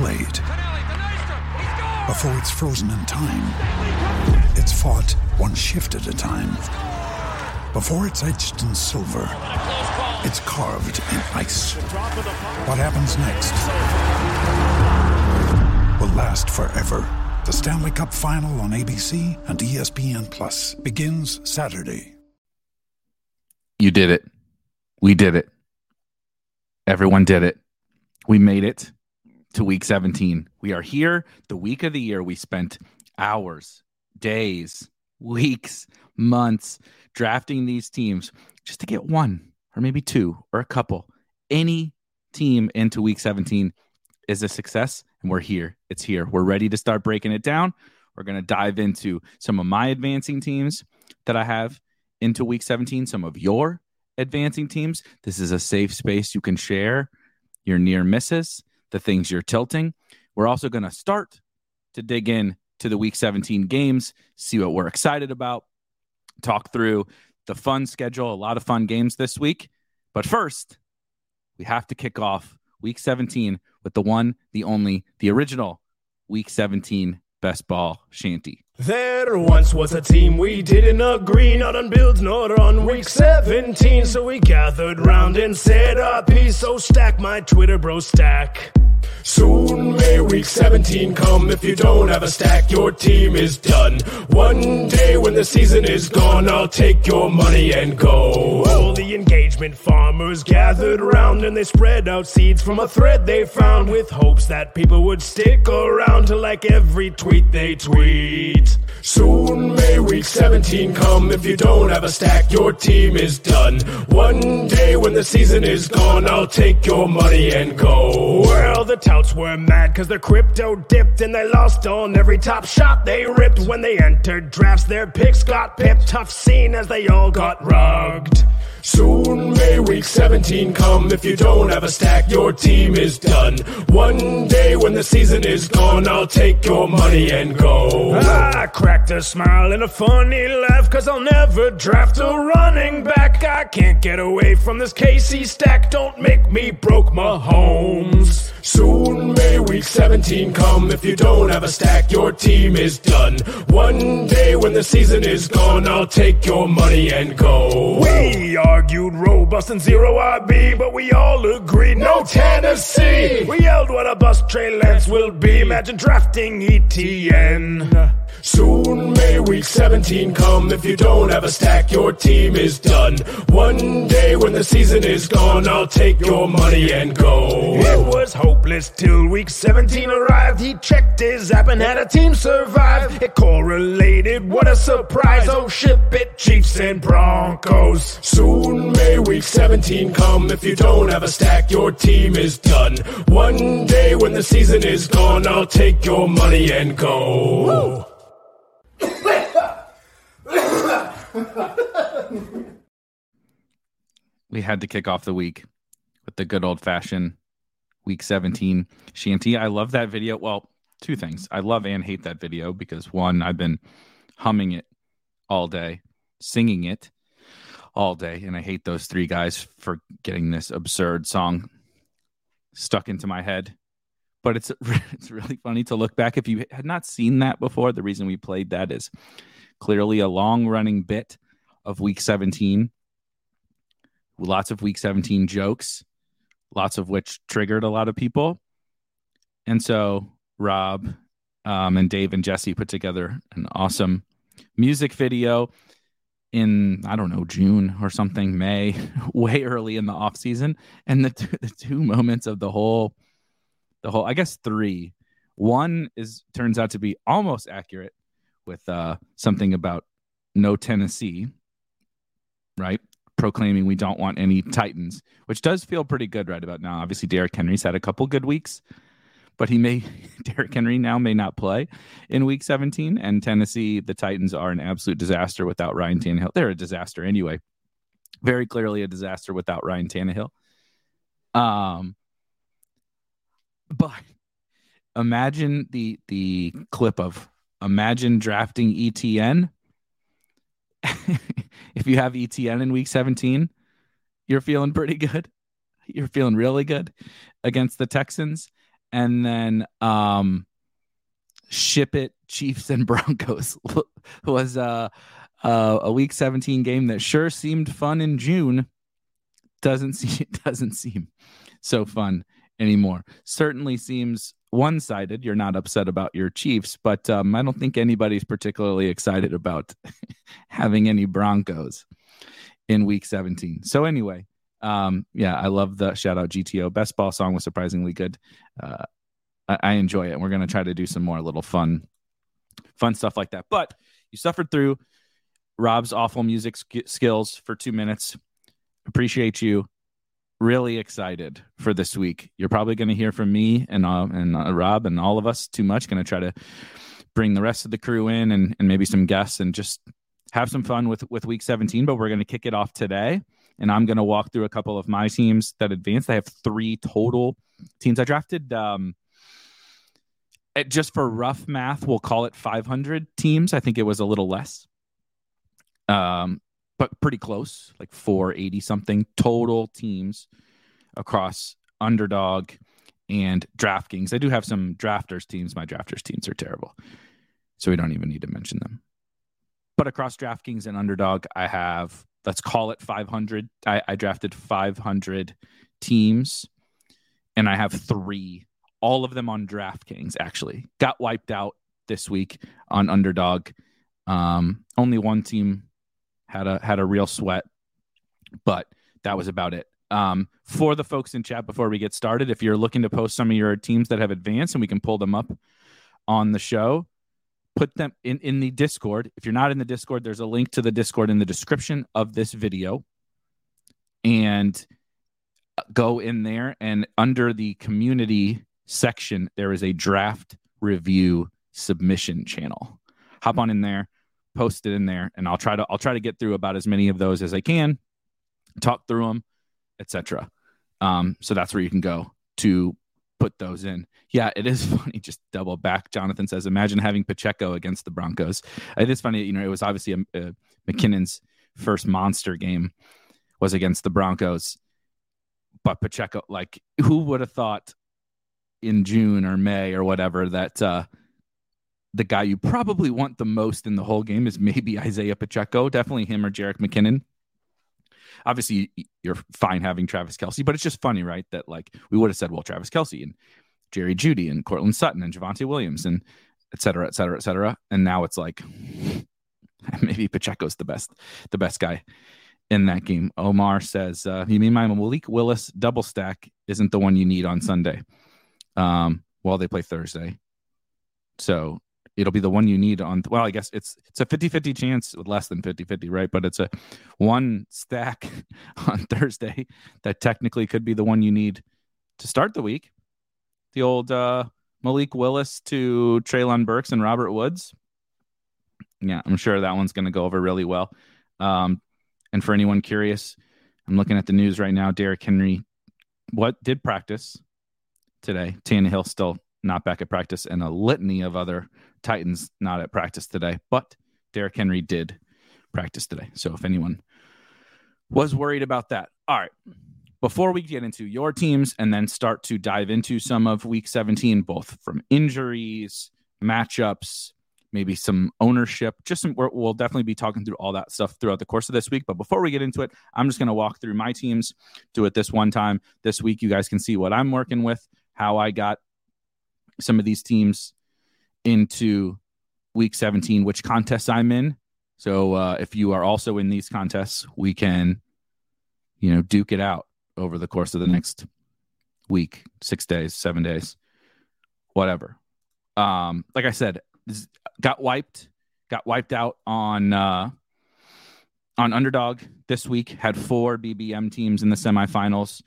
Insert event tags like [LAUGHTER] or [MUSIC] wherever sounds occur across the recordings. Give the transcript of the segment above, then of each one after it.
played. Before it's frozen in time, it's fought one shift at a time. Before it's etched in silver, it's carved in ice. What happens next will last forever. The Stanley Cup Final on ABC and ESPN Plus begins Saturday. You did it. We did it. Everyone did it. We made it to week 17. We are here, the week of the year we spent hours, days, weeks, months drafting these teams just to get one or maybe two or a couple. Any team into week 17 is a success, and we're here. It's here. We're ready to start breaking it down. We're going to dive into some of my advancing teams that I have into week 17, some of your advancing teams. This is a safe space you can share your near misses, the things you're tilting. We're also going to start to dig in to the week 17 games, see what we're excited about, talk through the fun schedule, a lot of fun games this week. But first, we have to kick off week 17 with the one, the only, the original week 17 best ball shanty. There once was a team we didn't agree, not on builds, not on week 17. So we gathered round and said our piece. So stack my Twitter, bro, stack. Soon may week 17 come. If you don't have a stack, your team is done. One day when the season is gone, I'll take your money and go. All the engagement farmers gathered round and they spread out seeds from a thread they found with hopes that people would stick around to like every tweet they tweet. Soon may week 17 come. If you don't have a stack, your team is done. One day when the season is gone, I'll take your money and go. Well, the touts were mad cause their crypto dipped and they lost on every top shot they ripped. When they entered drafts, their picks got pipped. Tough scene as they all got rugged. Soon may week 17 come. If you don't have a stack, your team is done. One day when the season is gone, I'll take your money and go. I cracked a smile and a funny laugh, cause I'll never draft a running back. I can't get away from this KC stack. Don't make me broke my homes. Soon may week 17 come. If you don't have a stack, your team is done. One day when the season is gone, I'll take your money and go. We argued robust and zero RB, but we all agreed no Tennessee. We yelled what a bus Trey Lance will be. Imagine drafting ETN. Soon may week 17 come. If you don't have a stack, your team is done. One day when the season is gone, I'll take your money and go. It was hopeless till week 17 arrived. He checked his app and had a team survive. It correlated, what a surprise. Oh, ship it, Chiefs and Broncos. Soon may week 17 come. If you don't have a stack, your team is done. One day when the season is gone, I'll take your money and go. [COUGHS] We had to kick off the week with the good old fashioned week 17 shanty. I love that video. Well, two things. I love and hate that video because one, I've been humming it all day, singing it all day, and I hate those three guys for getting this absurd song stuck into my head. But it's [LAUGHS] it's really funny to look back if you had not seen that before. The reason we played that is clearly a long running bit of week 17. Lots of week 17 jokes, lots of which triggered a lot of people. And so Rob um, and Dave and Jesse put together an awesome music video in I don't know June or something, May, [LAUGHS] way early in the off season, and the two, [LAUGHS] the two moments of the whole, the whole I guess three. One is turns out to be almost accurate with uh, something about no Tennessee, right? Proclaiming we don't want any Titans, which does feel pretty good right about now. Obviously, Derrick Henry's had a couple good weeks, but he may [LAUGHS] Derrick Henry now may not play in week 17. And Tennessee, the Titans are an absolute disaster without Ryan Tannehill. They're a disaster anyway. Very clearly a disaster without Ryan Tannehill. Um but imagine the the clip of imagine drafting ETN. [LAUGHS] if you have ETN in week 17, you're feeling pretty good. You're feeling really good against the Texans and then um, ship it Chiefs and [LAUGHS] Broncos [LAUGHS] was uh, uh, a week 17 game that sure seemed fun in June. Doesn't see doesn't seem so fun anymore. Certainly seems one sided. You're not upset about your Chiefs, but um, I don't think anybody's particularly excited about [LAUGHS] having any Broncos in week 17. So, anyway, um, yeah, I love the shout out GTO. Best ball song was surprisingly good. Uh, I, I enjoy it. And we're going to try to do some more little fun, fun stuff like that. But you suffered through Rob's awful music sk- skills for two minutes. Appreciate you. Really excited for this week. You're probably going to hear from me and uh, and uh, Rob and all of us too much. Going to try to bring the rest of the crew in and, and maybe some guests and just have some fun with with week 17. But we're going to kick it off today and I'm going to walk through a couple of my teams that advanced. I have three total teams I drafted. Um, just for rough math, we'll call it 500 teams. I think it was a little less, um, but pretty close, like 480 something total teams across underdog and DraftKings. I do have some drafters teams. My drafters teams are terrible, so we don't even need to mention them. But across DraftKings and underdog, I have let's call it 500. I, I drafted 500 teams, and I have three, all of them on DraftKings. Actually, got wiped out this week on Underdog. Um, only one team had a had a real sweat, but that was about it. Um, for the folks in chat before we get started, if you're looking to post some of your teams that have advanced and we can pull them up on the show, put them in, in the Discord. If you're not in the Discord, there's a link to the Discord in the description of this video. And uh, go in there and under the community section, there is a draft review submission channel. Hop on in there, post it in there, and I'll try to I'll try to get through about as many of those as I can, talk through them, etc. Um, so that's where you can go to put those in. Yeah, it is [LAUGHS] funny. Just double back. Jonathan says, imagine having Pacheco against the Broncos. It is funny. You know, it was obviously a, a McKinnon's first monster game was against the Broncos, but Pacheco, like, who would have thought in June or May or whatever that uh, the guy you probably want the most in the whole game is maybe [LAUGHS] Isaiah Pacheco, definitely him or Jerick McKinnon obviously you're fine having Travis Kelce, but it's just funny, right? That like we would have said, well, Travis Kelce and Jerry Jeudy and Courtland Sutton and Javonte Williams and et cetera, et cetera, et cetera. And now it's like [LAUGHS] maybe Pacheco's the best, the best guy in that game. Omar says, uh, you mean my Malik Willis double stack isn't the one you need on Sunday. Um, well, they play Thursday. So it'll be the one you need on well i guess it's it's a 50-50 chance with less than 50-50 right? But it's a one stack [LAUGHS] on thursday that technically could be the one you need to start the week. The old uh malik willis to Treylon burks and robert woods. Yeah i'm sure that one's going to go over really well. Um and for anyone curious i'm looking at the news right now. Derrick henry what did practice today. Tannehill still not back at practice, and a litany of other Titans not at practice today. But Derrick Henry did practice today. So if anyone was worried about that, all right, before we get into your teams and then start to dive into some of week 17, both from injuries, matchups, maybe some ownership, just some, we'll definitely be talking through all that stuff throughout the course of this week. But before we get into it, I'm just going to walk through my teams, do it this one time. This week, you guys can see what I'm working with, how I got some of these teams into week 17, which contests I'm in. So uh, if you are also in these contests, we can, you know, duke it out over the course of the next week, six days, seven days, whatever. Um, like I said, got wiped, got wiped out on uh, on underdog this week. Had four BBM teams in the semifinals.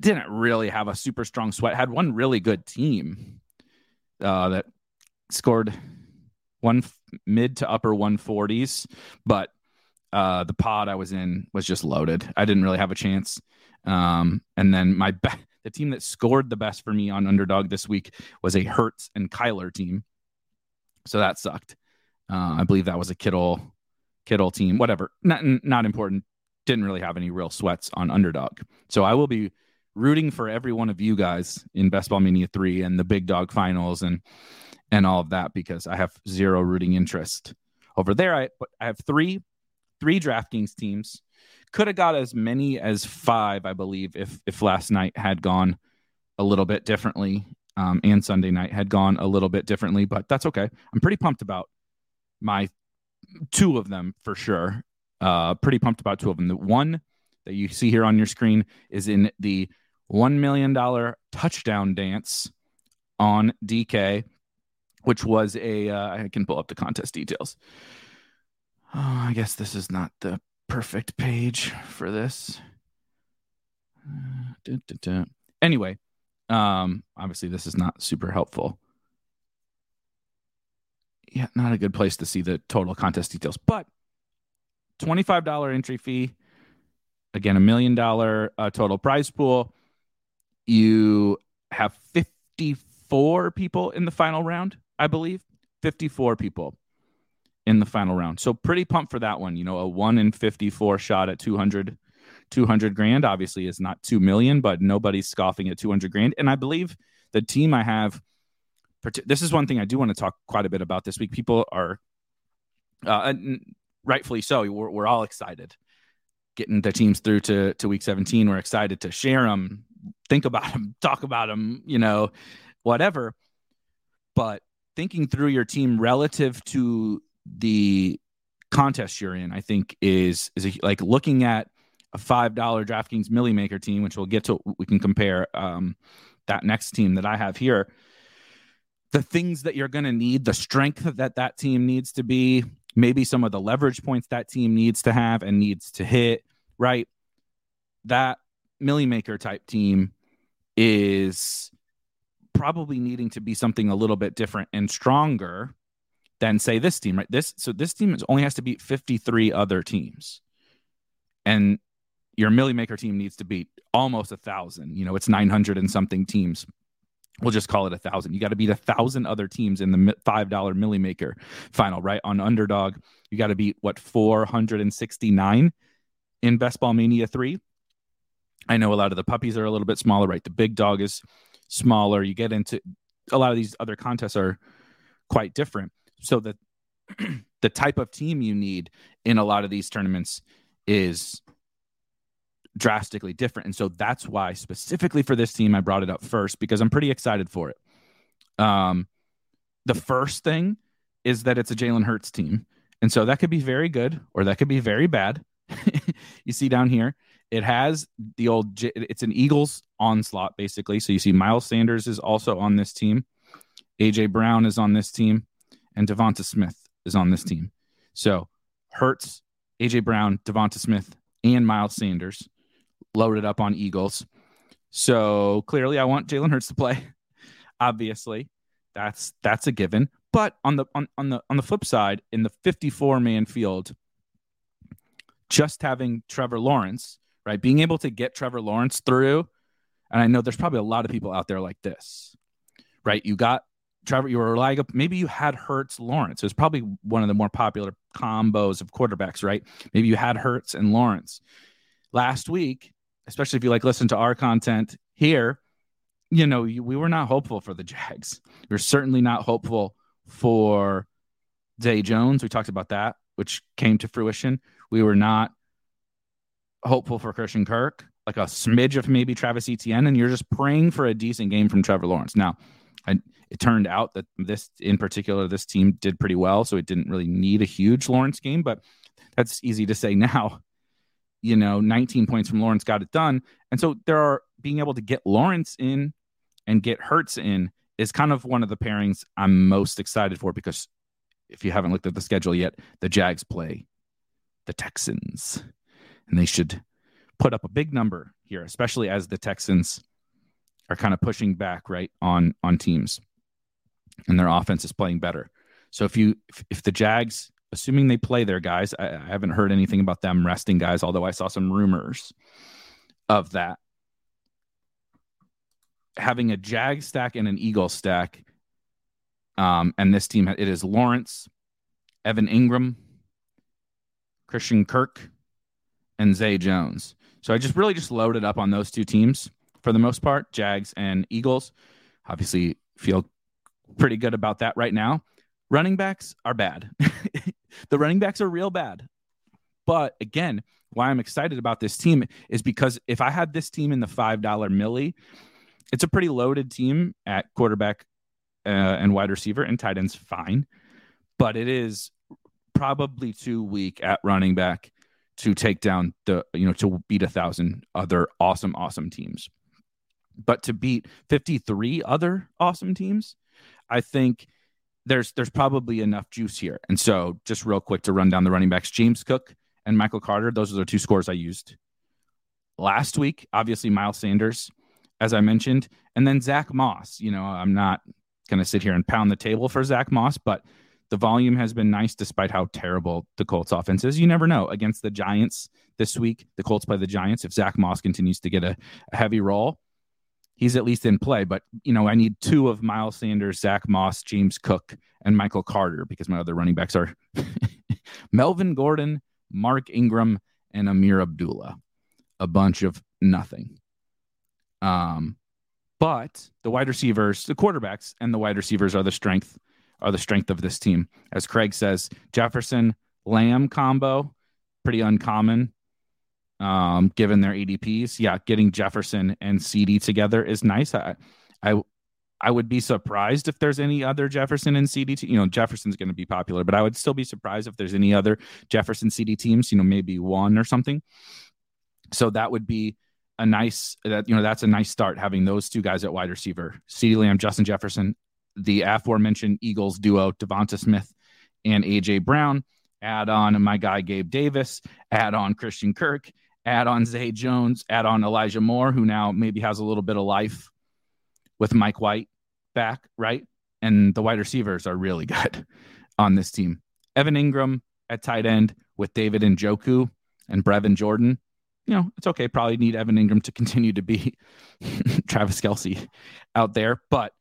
Didn't really have a super strong sweat. Had one really good team uh, that scored one mid to upper 140s, but uh, the pod I was in was just loaded. I didn't really have a chance. Um, and then my be- [LAUGHS] the team that scored the best for me on underdog this week was a Hurts and Kyler team. So that sucked. Uh, I believe that was a Kittle Kittle team. Whatever, not not important. Didn't really have any real sweats on underdog. So I will be rooting for every one of you guys in Best Ball Mania three and the Big Dog Finals and and all of that because I have zero rooting interest over there. I I have three three DraftKings teams. Could have got as many as five, I believe, if if last night had gone a little bit differently, um, and Sunday night had gone a little bit differently. But that's okay. I'm pretty pumped about my two of them for sure. Uh, pretty pumped about two of them. The one that you see here on your screen is in the one million dollar touchdown dance on DK, which was a. Uh, I can pull up the contest details. Oh, I guess this is not the perfect page for this. Uh, da, da, da. Anyway, um, obviously this is not super helpful. Yeah, not a good place to see the total contest details, but $25 entry fee. Again, a million dollar uh, total prize pool. You have 54 people in the final round, I believe. 54 people in the final round. So pretty pumped for that one. You know, a one in 54 shot at 200, 200 grand obviously is not 2 million, but nobody's scoffing at 200 grand. And I believe the team I have, this is one thing I do want to talk quite a bit about this week. People are, uh, rightfully so, we're, we're all excited getting the teams through to, to week 17. We're excited to share them, think about [LAUGHS] them, talk about them, you know, whatever. But thinking through your team relative to the contest you're in, I think is is a, like looking at a five dollar DraftKings Millie Maker team, which we'll get to. We can compare um, that next team that I have here. The things that you're going to need, the strength that that team needs to be, maybe some of the leverage points that team needs to have and needs to hit. Right, that Millie Maker type team is probably needing to be something a little bit different and stronger than say this team, right? This so this team is, only has to beat 53 other teams. And your Millie Maker team needs to beat almost a thousand. You know, it's 900 and something teams. We'll just call it a thousand. You got to beat a thousand other teams in the five dollar Millie Maker final, right? On underdog, you got to beat what 469 in Best Ball Mania three. I know a lot of the puppies are a little bit smaller, right? The big dog is smaller. You get into a lot of these other contests are quite different so that [CLEARS THROAT] the type of team you need in a lot of these tournaments is drastically different. And so that's why specifically for this team I brought it up first because I'm pretty excited for it. Um the first thing is that it's a Jalen Hurts team. And so that could be very good or that could be very bad. [LAUGHS] you see down here, it has the old it's an Eagles onslaught basically. So you see Miles Sanders is also on this team. AJ Brown is on this team and Devonta Smith is on this team. So Hurts, AJ Brown, Devonta Smith, and Miles Sanders loaded up on Eagles. So clearly, I want Jalen Hurts to play. [LAUGHS] Obviously, that's that's a given. But on the on, on the on the flip side, in the 54 man field, just having Trevor Lawrence, right, being able to get Trevor Lawrence through, and I know there's probably a lot of people out there like this, right? You got Trevor, you were relying up. Maybe you had Hurts Lawrence. It was probably one of the more popular combos of quarterbacks, right? Maybe you had Hurts and Lawrence. Last week, especially if you like listen to our content here, you know, we were not hopeful for the Jags. We are certainly not hopeful for Zay Jones. We talked about that, which came to fruition. We were not hopeful for Christian Kirk, like a smidge of maybe Travis Etienne, and you're just praying for a decent game from Trevor Lawrence. Now, I, it turned out that this, in particular, this team did pretty well, so it didn't really need a huge Lawrence game, but that's easy to say [LAUGHS] now. You know, 19 points from Lawrence got it done. And so there are being able to get Lawrence in and get Hurts in is kind of one of the pairings I'm most excited for because if you haven't looked at the schedule yet, the Jags play the Texans and they should put up a big number here, especially as the Texans are kind of pushing back right on on teams and their offense is playing better. So if you if, if the Jags assuming they play their guys, I, I haven't heard anything about them resting guys, although I saw some rumors of that. Having a Jag stack and an Eagle stack, um, and this team it is Lawrence, Evan Engram, Christian Kirk, and Zay Jones. So I just really just loaded up on those two teams for the most part, Jags and Eagles. Obviously, feel pretty good about that right now. Running backs are bad. [LAUGHS] the running backs are real bad. But again, why I'm excited about this team is because if I had this team in the $5 milli, it's a pretty loaded team at quarterback uh, and wide receiver, and tight ends fine. But it is probably too weak at running back to take down the, you know, to beat a thousand other awesome, awesome teams. But to beat 53 other awesome teams, I think there's there's probably enough juice here. And so, just real quick to run down the running backs: James Cook and Michael Carter. Those are the two scores I used last week. Obviously, Miles Sanders, as I mentioned, and then Zach Moss. You know, I'm not going to sit here and pound the table for Zach Moss, but the volume has been nice despite how terrible the Colts offense is. You never know. Against the Giants this week, the Colts play the Giants. If Zach Moss continues to get a, a heavy role, he's at least in play. But you know, I need two of Miles Sanders, Zach Moss, James Cook, and Michael Carter because my other running backs are [LAUGHS] Melvin Gordon, Mark Ingram, and Ameer Abdullah. A bunch of nothing. Um, but the wide receivers, the quarterbacks, and the wide receivers are the strength are the strength of this team. As Craig says, Jefferson Lamb combo pretty uncommon um, given their ADPs. Yeah, getting Jefferson and CeeDee together is nice. I, I, I would be surprised if there's any other Jefferson and CeeDee. Te- you know, Jefferson's going to be popular, but I would still be surprised if there's any other Jefferson CeeDee teams. You know, maybe one or something. So that would be a nice that you know that's a nice start having those two guys at wide receiver, CeeDee Lamb, Justin Jefferson, the aforementioned Eagles duo, Devonta Smith and AJ Brown. Add on my guy Gabe Davis. Add on Christian Kirk add on Zay Jones, add on Elijah Moore, who now maybe has a little bit of life with Mike White back, right? And the wide receivers are really [LAUGHS] good on this team. Evan Engram at tight end with David Njoku and Brevin Jordan. You know, it's okay. Probably need Evan Engram to [LAUGHS] continue to be [LAUGHS] Travis Kelce out there. But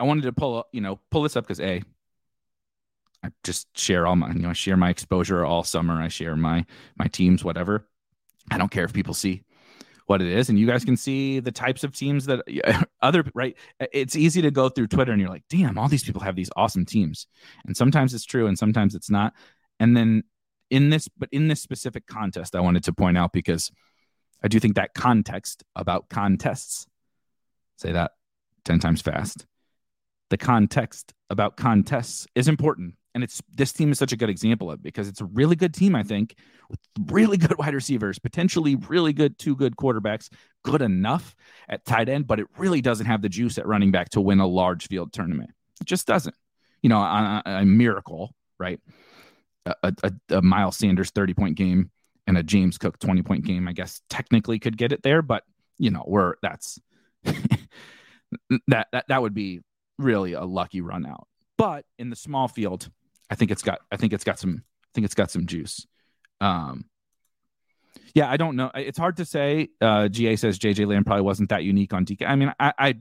I wanted to pull, you know, pull this up because A, I just share all my, you know, I share my exposure all summer. I share my my teams, whatever. I don't care if people see what it is and you guys can see the types of teams that [LAUGHS] other right it's easy to go through twitter and you're like damn all these people have these awesome teams and sometimes it's true and sometimes it's not and then in this but in this specific contest i wanted to point out because i do think that context about contests say that 10 times fast the context about contests is important and it's this team is such a good example of because it's a really good team, I think, with really good [LAUGHS] wide receivers, potentially really good two good quarterbacks, good enough at tight end, but it really doesn't have the juice at running back to win a large field tournament. It just doesn't. You know, a, a miracle, right? A, a, a Miles Sanders 30 point game and a James Cook 20 point game, I guess technically could get it there, but you know, we're that's [LAUGHS] that that that would be really a lucky run out. But in the small field, I think it's got I think it's got some I think it's got some juice. Um, yeah, I don't know. It's hard to say. Uh, GA says JJ Lamb probably wasn't that unique on DK. I mean, I I,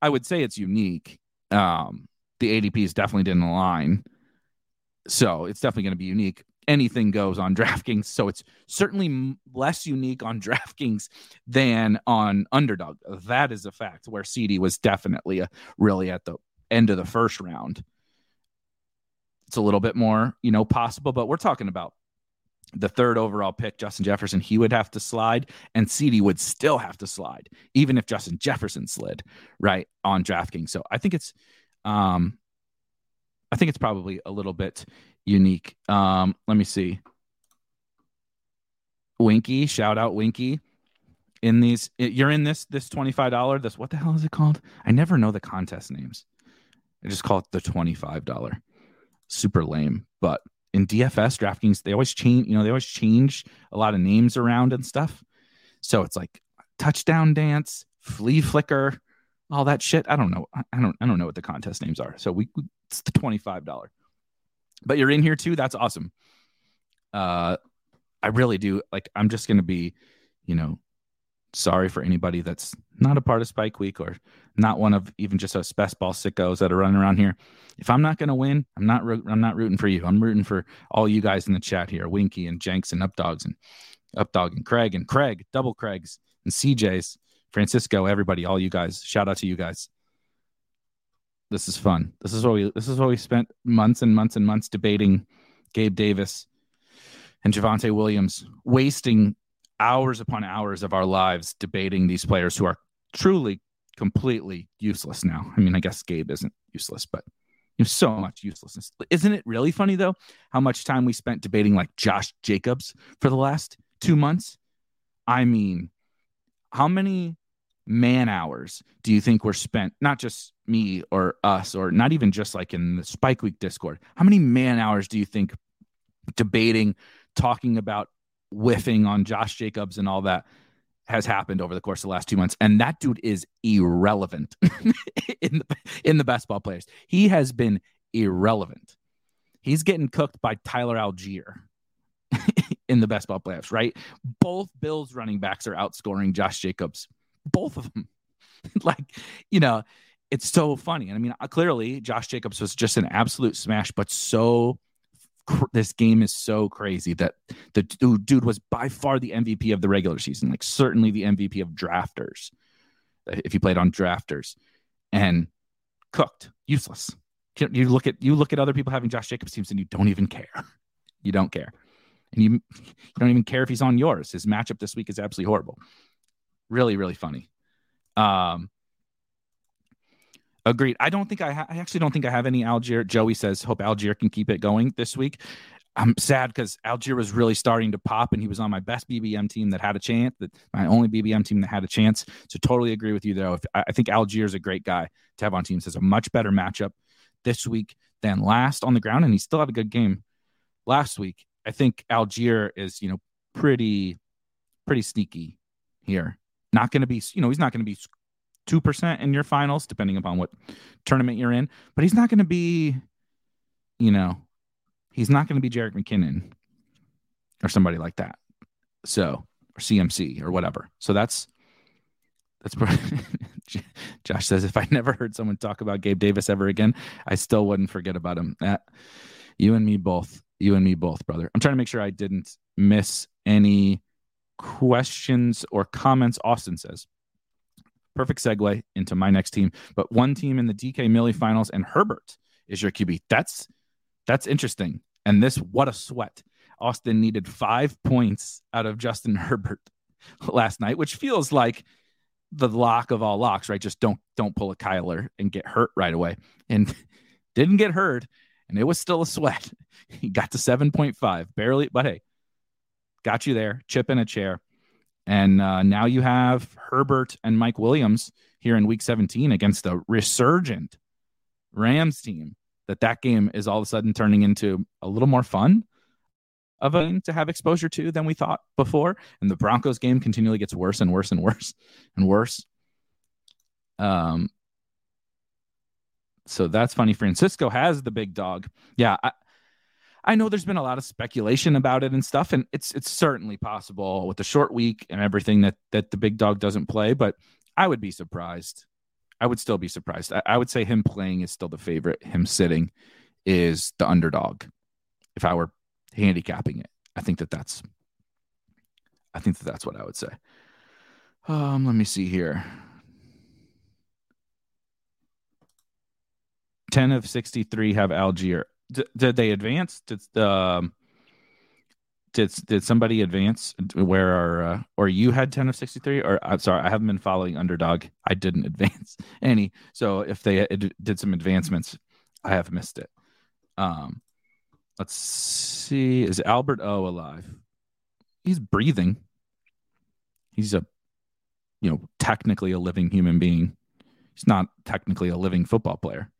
I would say it's unique. Um, the ADPs definitely didn't align, so it's definitely going to be unique. Anything goes on [LAUGHS] DraftKings. So it's certainly less unique on [LAUGHS] DraftKings than on Underdog. That is a fact. Where CeeDee was definitely a, really at the end of the first round. It's a little bit more, you know, possible, but we're talking about the third overall pick, Justin Jefferson, he would have to slide, and CeeDee would still have to slide, even if Justin Jefferson slid right on DraftKings. So I think it's, um, I think it's probably a little bit unique. Um, let me see. Winky, shout out Winky. In these, you're in this this twenty five dollar. This what the hell is it called? I never know the contest names. I just call it the twenty five dollar. Super lame, but in DFS DraftKings, they always change. You know, they always change a lot of names around and stuff. So it's like touchdown dance, flea flicker, all that shit. I don't know. I don't. I don't know what the contest names are. So we it's the twenty five dollar but you're in here too. That's awesome. Uh, I really do. Like, I'm just going to be, you know, sorry for anybody that's not a part of Spike Week or not one of even just us best ball sickos that are running around here. If I'm not going to win, I'm not. I'm not rooting for you. I'm rooting for all you guys in the chat here, Winky and Jenks and Updogs and Updog and Craig and Craig, double Craigs and CJ's, Francisco, everybody, all you guys. Shout out to you guys. This is fun. This is what we this is what we spent months and months and months debating Gabe Davis and Javonte Williams, wasting hours upon hours of our lives debating these players who are truly completely useless now. I mean, I guess Gabe isn't useless, but have so much uselessness. Isn't it really funny though how much time we spent debating like Josh Jacobs for the last 2 months? I mean, how many man hours do you think were spent not just me or us or not even just like in the spike week discord? How many man hours do you think debating talking about whiffing on josh jacobs and all that has happened over the course of the last two months? And that dude is irrelevant [LAUGHS] in the in the best ball players. He has been irrelevant. He's getting cooked by tyler Allgeier [LAUGHS] in the best ball playoffs right? Both bills running backs are outscoring josh jacobs both of them. [LAUGHS] like, you know, it's so funny. And I mean, uh, clearly Josh Jacobs was just an absolute smash, but so this game is so crazy that the dude was by far the MVP of the regular season, like certainly the MVP of drafters. If you played on drafters and cooked, useless. You look at you look at other people having Josh Jacobs teams and you don't even care. [LAUGHS] You don't care. And you, you don't even care if he's on yours. His matchup this week is absolutely horrible. Really, really funny. Um, agreed. I don't think I, ha- I actually don't think I have any Allgeier. Joey says, hope Allgeier can keep it going this week. I'm sad because Allgeier was really starting to pop, and he was on my best BBM team that had a chance. That my only BBM team that had a chance. So totally agree with you though. If, I think Allgeier is a great guy to have on teams. Has a much better matchup this week than last on the ground, and he still had a good game last week. I think Allgeier is you know pretty pretty sneaky here. Not going to be, you know, he's not going to be 2% in your finals, depending upon what tournament you're in, but he's not going to be, you know, he's not going to be Jerick McKinnon or somebody like that. So, or CMC or whatever. So that's, that's [LAUGHS] Josh says if I never heard someone talk about Gabe Davis ever again, I still wouldn't forget about him. That you and me both. You and me both, brother. I'm trying to make sure I didn't miss any questions or comments, Austin says. Perfect segue into my next team. But one team in the DK Millie finals and Herbert is your QB. That's that's interesting. And this, what a sweat. Austin needed five points out of Justin [LAUGHS] Herbert last night, which feels like the lock of all locks, right? Just don't don't pull a Kyler and get hurt right away. And [LAUGHS] didn't get hurt, and it was still a sweat. [LAUGHS] He got to 7.5, barely, but hey, got you there, chip in a chair. And uh, now you have Herbert and Mike Williams here in week 17 against a resurgent Rams team. That that game is all of a sudden turning into a little more fun of a to have exposure to than we thought before. And the Broncos game continually gets worse and worse and worse and worse. Um, so that's funny. Francisco has the big dog. Yeah, I, I know there's been a lot of speculation about it and stuff, and it's it's certainly possible with the short week and everything that that the big dog doesn't play. But I would be surprised. I would still be surprised. I, I would say him playing is still the favorite. Him sitting is the underdog. If I were handicapping it. I think that that's I think that that's what I would say. Um, let me see here. 10 of 63 have Allgeier. D- did they advance? Did um did did somebody advance where are uh, or you had 10 of 63 or I'm sorry I haven't been following underdog. I didn't [LAUGHS] advance any. So if they ad- did some advancements I have missed it. Um let's see. Is Albert O alive? He's breathing. He's a you know technically a living human being. He's not technically a living football player.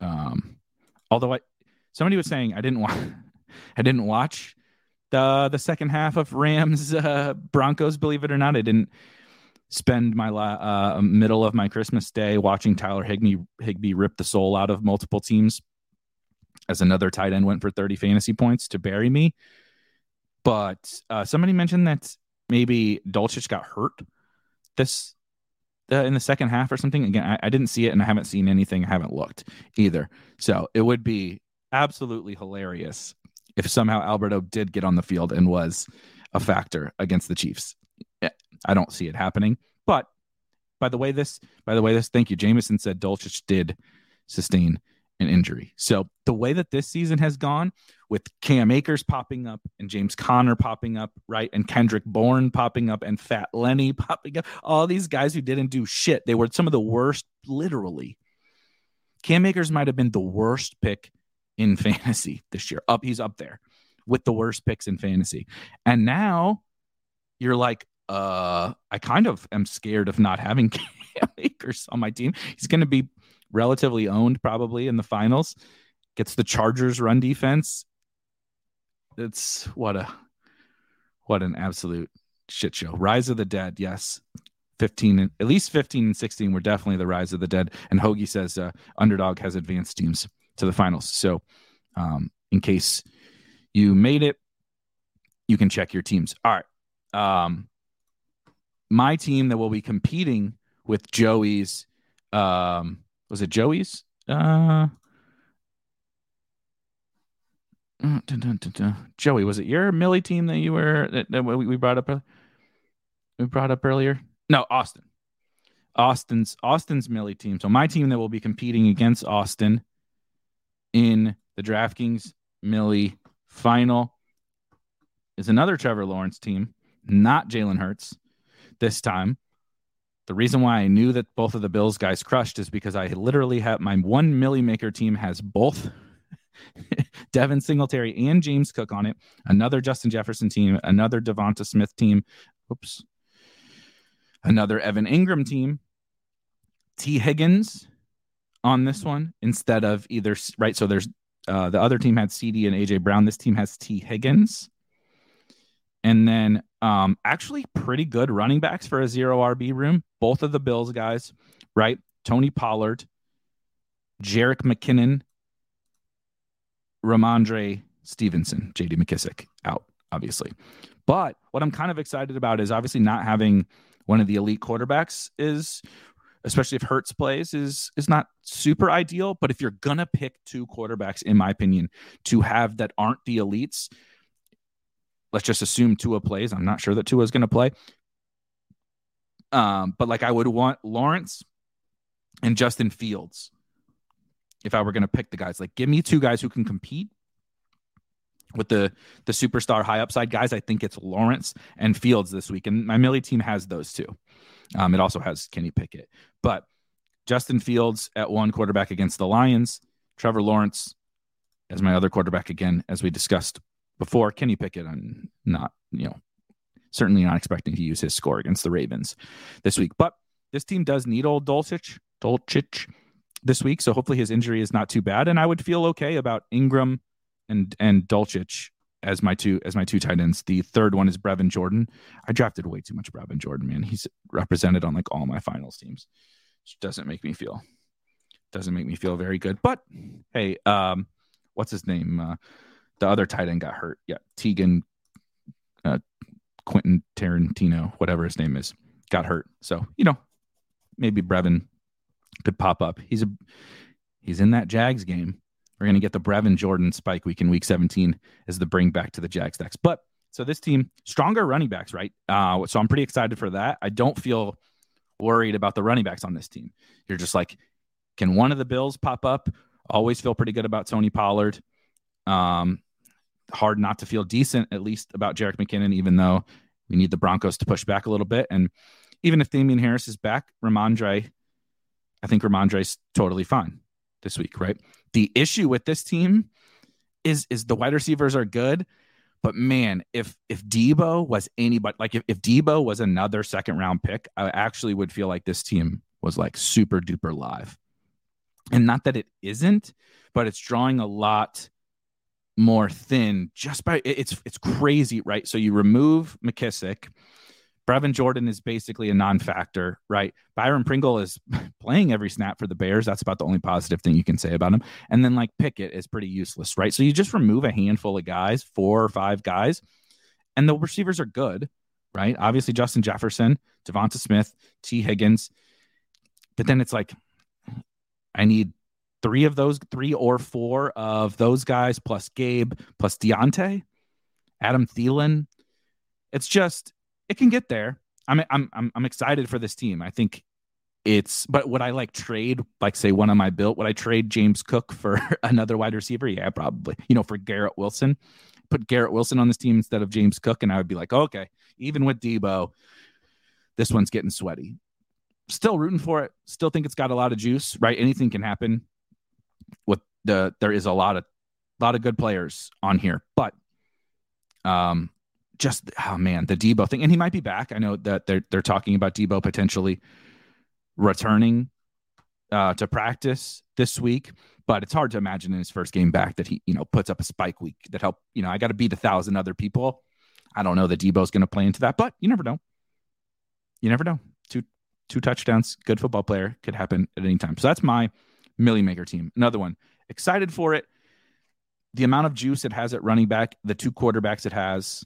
Um although I somebody was saying I didn't watch [LAUGHS] I didn't watch the the second half of Rams uh, Broncos. Believe it or not, I didn't spend my uh, middle of my Christmas day watching Tyler Higbee Higbee rip the soul out of multiple teams. As another tight end went for 30 fantasy points to bury me. But uh, somebody mentioned that maybe Dulcich got hurt this uh, in the second half or something. Again, I, I didn't see it and I haven't seen anything. I haven't looked either. So it would be absolutely hilarious if somehow Albert O did get on the field and was a factor against the Chiefs. Eh, I don't see it happening. But by the way, this by the way, this thank you. Jameson said Dulcich did sustain an injury. So the way that this season has gone with Cam Akers popping up and James Conner popping up, right? And Kendrick Bourne popping up and Fat Lenny [LAUGHS] popping up, all these guys who didn't do shit. They were some of the worst, literally. Cam Akers might have been the worst pick in [LAUGHS] fantasy this year. Up, he's up there with the worst picks in fantasy. And now you're like, uh, I kind of am scared of not having [LAUGHS] Cam Akers on my team. He's going to be relatively owned probably in the finals. Gets the Chargers run defense. It's what a what an absolute shit show. Rise of the Dead, yes. 15 at least 15 and 16 were definitely the rise of the dead and hoagie says uh, underdog has advanced teams to the finals. So, um, in case you made it, you can check your teams. All right. Um, my team that will be competing with Joey's, um, was it Joey's? Uh, dun, dun, dun, Joey, was it your Millie team that you were that, that we brought up? We brought up earlier. No, Austin. Austin's Austin's Millie team. So my team that will be competing against Austin in the DraftKings Millie final. Is another Trevor Lawrence team, not Jalen Hurts this time. The reason why I knew that both of the Bills guys crushed is because I literally have my one Millie Maker team has both [LAUGHS] Devin Singletary and James Cook on it, another Justin Jefferson team, another Devonta Smith team, oops, another Evan Engram team, Tee Higgins, on this one instead of either right. So there's uh, the other team had CeeDee and AJ Brown. This team has Tee Higgins, and then um, actually pretty good running backs for a zero RB room. Both of the Bills guys, right? Tony Pollard, Jerick McKinnon, Rhamondre Stevenson, J.D. McKissic out, obviously. But what I'm kind of excited about is obviously not having one of the elite quarterbacks is especially if Hurts plays, is is not super ideal. But if you're gonna pick two quarterbacks, in my opinion, to have that aren't the elites, let's just assume Tua plays. I'm not sure that Tua is gonna play. Um, but like I would want Lawrence and Justin Fields if I were gonna pick the guys. Like, give me two guys who can compete with the the superstar high upside guys. I think it's Lawrence and Fields this week, and my Millie team has those two. Um, it also has Kenny Pickett, but Justin Fields at one quarterback against the Lions, Trevor Lawrence as my other quarterback again, as we discussed before. Kenny Pickett, I'm not, you know, certainly not expecting to use his score against the Ravens this week, but this team does need old Dulcich, Dulcich this week, so hopefully his injury is not too bad, and I would feel okay about Engram and and Dulcich as my two as my two tight ends. The third one is Brevin Jordan. I drafted way too much Brevin Jordan, man. He's represented on like all my finals teams. Which doesn't make me feel doesn't make me feel very good. But hey, um, what's his name? Uh, the other tight end got hurt. Yeah, Teagan, uh, Quentin Tarantino, whatever his name is, got hurt. So you know, maybe Brevin could pop up. He's a he's in that Jags game We're going to get the Brevin Jordan spike week in week 17 as the bring back to the Jags next. But so this team, stronger running backs, right? Uh, so I'm pretty excited for that. I don't feel worried about the running backs on this team. You're just like, can one of the Bills pop up? Always feel pretty good about Tony Pollard. Um, hard not to feel decent, at least about Jerick McKinnon, even though we need the Broncos to push back a little bit. And even if Damien Harris is back, Rhamondre, I think Rhamondre's totally fine this week, right? The issue with this team is is the wide receivers are good, but man, if if Deebo was anybody like if, if Deebo was another second round pick, I actually would feel like this team was like super duper live. And not that it isn't, but it's drawing a lot more thin just by it's it's crazy, right? So you remove McKissic, Brevin Jordan is basically a non-factor, right? Byron Pringle is [LAUGHS] playing every snap for the Bears. That's about the only positive thing you can say about him. And then like Pickett is pretty useless, right? So you just remove a handful of guys, four or five guys, and the receivers are good, right? Obviously Justin Jefferson, Devonta Smith, T. Higgins. But then it's like I need three of those, three or four of those guys, plus Gabe, plus Diontae, Adam Thielen. It's just it can get there. I'm I'm I'm I'm excited for this team. I think it's but would I like trade like say one of my built would I trade James Cook for [LAUGHS] another wide receiver? Yeah, probably. You know, for Garrett Wilson. Put Garrett Wilson on this team instead of James Cook, and I would be like, okay, even with Deebo, this one's getting sweaty. Still rooting for it. Still think it's got a lot of juice, right? Anything can happen. With the there is a lot of lot of good players on here, but um just oh man, the Deebo thing, and he might be back. I know that they're they're talking about Deebo potentially returning uh, to practice this week, but it's hard to imagine in his first game back that he you know puts up a spike week that help you know I got to beat a thousand other people. I don't know that Deebo's going to play into that, but you never know. You never know. Two two touchdowns, good football player could happen at any time. So that's my Millie Maker team. Another one, excited for it. The amount of juice it has at running back, the two quarterbacks it has,